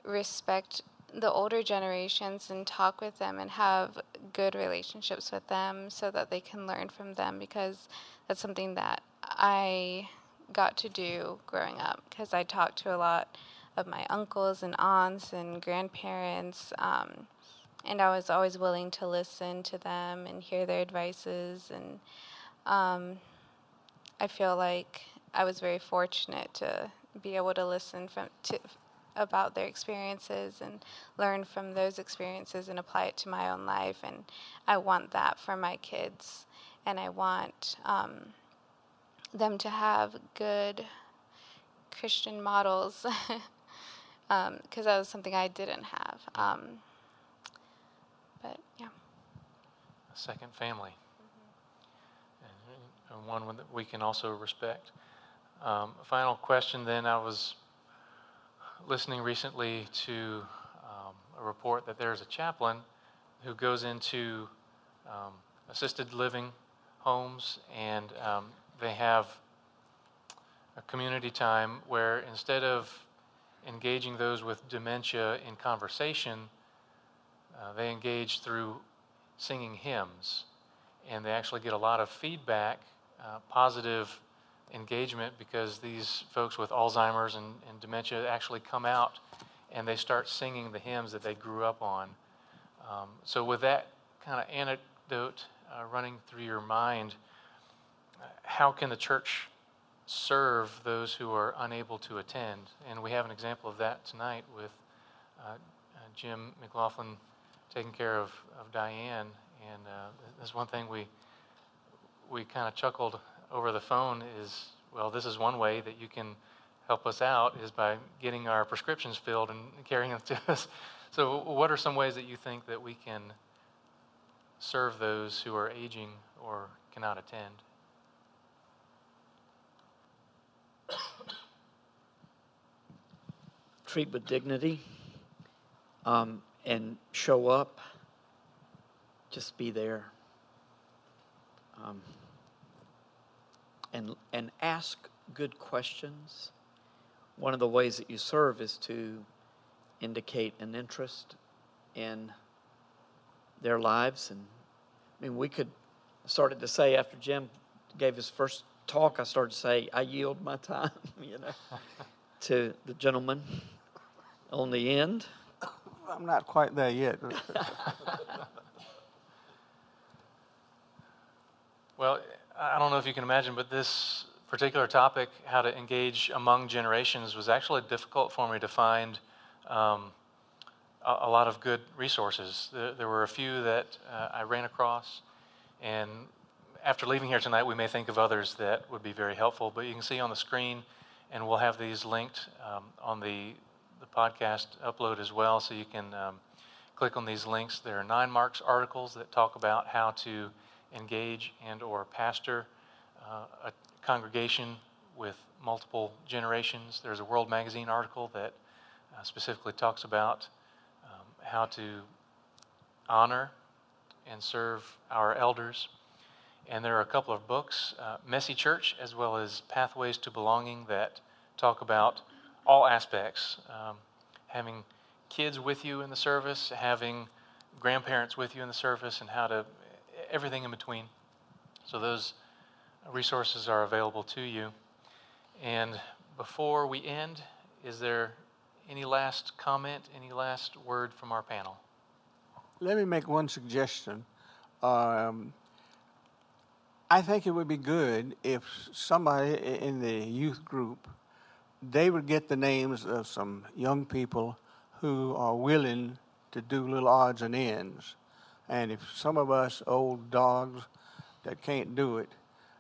respect the older generations and talk with them and have good relationships with them so that they can learn from them because that's something that I got to do growing up because I talked to a lot of my uncles and aunts and grandparents. Um, and I was always willing to listen to them and hear their advices. And um, I feel like I was very fortunate to be able to listen from to about their experiences and learn from those experiences and apply it to my own life. And I want that for my kids, and I want um, them to have good Christian models. Because that was something I didn't have. Um, but yeah.
a second family, and, and one that we can also respect. Um, final question then I was listening recently to um, a report that there's a chaplain who goes into um, assisted living homes and um, they have a community time where instead of engaging those with dementia in conversation, uh, they engage through singing hymns, and they actually get a lot of feedback, uh, positive engagement, because these folks with Alzheimer's and, and dementia actually come out and they start singing the hymns that they grew up on. Um, so, with that kind of anecdote uh, running through your mind, how can the church serve those who are unable to attend? And we have an example of that tonight with uh, uh, Jim McLaughlin taking care of, of Diane. And uh, there's one thing we we kind of chuckled over the phone is well, this is one way that you can help us out is by getting our prescriptions filled and carrying them to us. So, what are some ways that you think that we can serve those who are aging or cannot attend?
Treat with dignity um, and show up. Just be there. Um, and, and ask good questions. One of the ways that you serve is to indicate an interest in their lives. And I mean, we could I started to say after Jim gave his first talk, I started to say, I yield my time, you know, to the gentleman on the end.
I'm not quite there yet.
Well, I don't know if you can imagine, but this particular topic, how to engage among generations, was actually difficult for me to find um, a, a, lot of good resources. There, there were a few that uh, I ran across, and after leaving here tonight, we may think of others that would be very helpful. But you can see on the screen, and we'll have these linked um, on the, the podcast upload as well, so you can um, click on these links. There are 9Marks articles that talk about how to engage and or pastor uh, a congregation with multiple generations. There's a World Magazine article that uh, specifically talks about um, how to honor and serve our elders. And there are a couple of books, uh, Messy Church, as well as Pathways to Belonging, that talk about all aspects. Um, having kids with you in the service, having grandparents with you in the service, and how to everything in between. So those resources are available to you. And before we end, is there any last comment, any last word from our panel?
Let me make one suggestion. Um, I think it would be good if somebody in the youth group they would get the names of some young people who are willing to do little odds and ends. And if some of us old dogs that can't do it,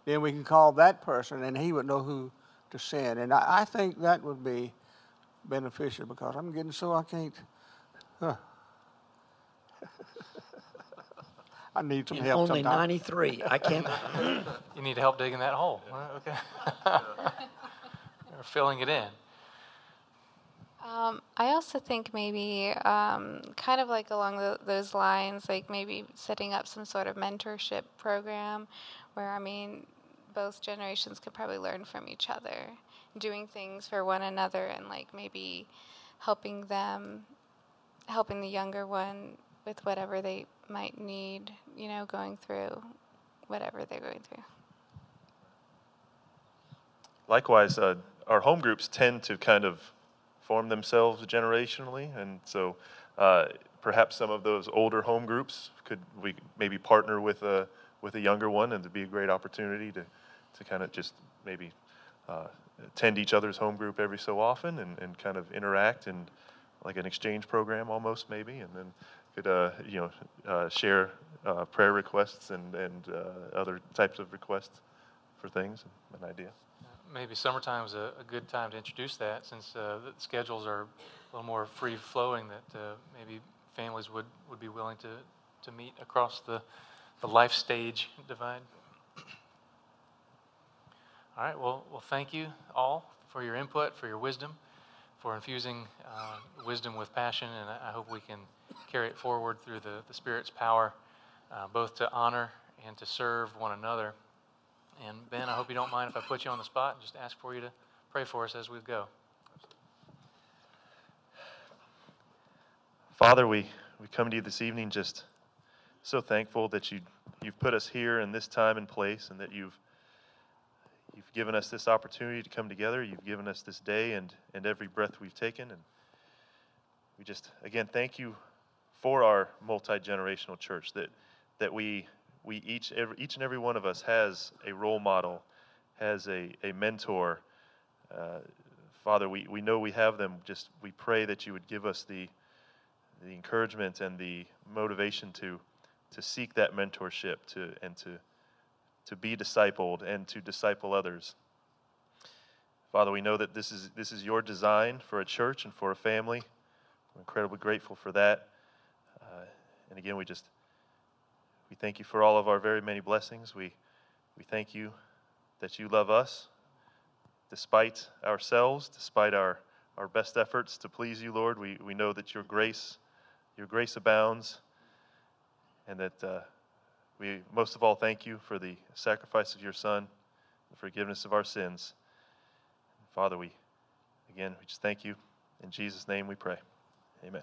then we can call that person and he would know who to send. And I, I think that would be beneficial because I'm getting so I can't. Huh. I need some
In
help.
only
sometime.
93. I can't.
You need help digging that hole. Okay. Or filling it in.
Um, I also think maybe um, kind of like along the, those lines, like maybe setting up some sort of mentorship program where, I mean, both generations could probably learn from each other, doing things for one another, and like maybe helping them, helping the younger one with whatever they might need, you know, going through whatever they're going through.
Likewise, uh, our home groups tend to kind of form themselves generationally, and so uh, perhaps some of those older home groups could we maybe partner with a with a younger one, and to be a great opportunity to to kind of just maybe uh, attend each other's home group every so often and, and kind of interact and like an exchange program almost maybe, and then could uh, you know uh, share uh, prayer requests and and uh, other types of requests for things, an idea
maybe summertime is a, a, good time to introduce that since uh, the schedules are a little more free flowing that uh, maybe families would, would be willing to, to meet across the, the life stage divide. All right, well, well, thank you all for your input, for your wisdom, for infusing uh, wisdom with passion, and I, I, hope we can carry it forward through the, the Spirit's power, uh, both to honor and to serve one another. And Ben, I hope you don't mind if I put you on the spot and just ask for you to pray for us as we go.
Father, we, we come to you this evening just so thankful that you, you've put us here in this time and place and that you've, you've given us this opportunity to come together. You've given us this day and, and every breath we've taken. And we just, again, thank you for our multi generational church that, that we we each, every, each and every one of us has a role model, has a, a mentor. Uh, Father, we, we know we have them. Just we pray that you would give us the, the encouragement and the motivation to, to seek that mentorship to, and to, to be discipled and to disciple others. Father, we know that this is, this is your design for a church and for a family. We're incredibly grateful for that. Uh, and again, we just we thank you for all of our very many blessings. We, we thank you that you love us despite ourselves, despite our, our best efforts to please you, Lord. We, we know that your grace, your grace abounds, and that uh, we most of all thank you for the sacrifice of your Son, the forgiveness of our sins. Father, we again we just thank you. In Jesus' name we pray. Amen.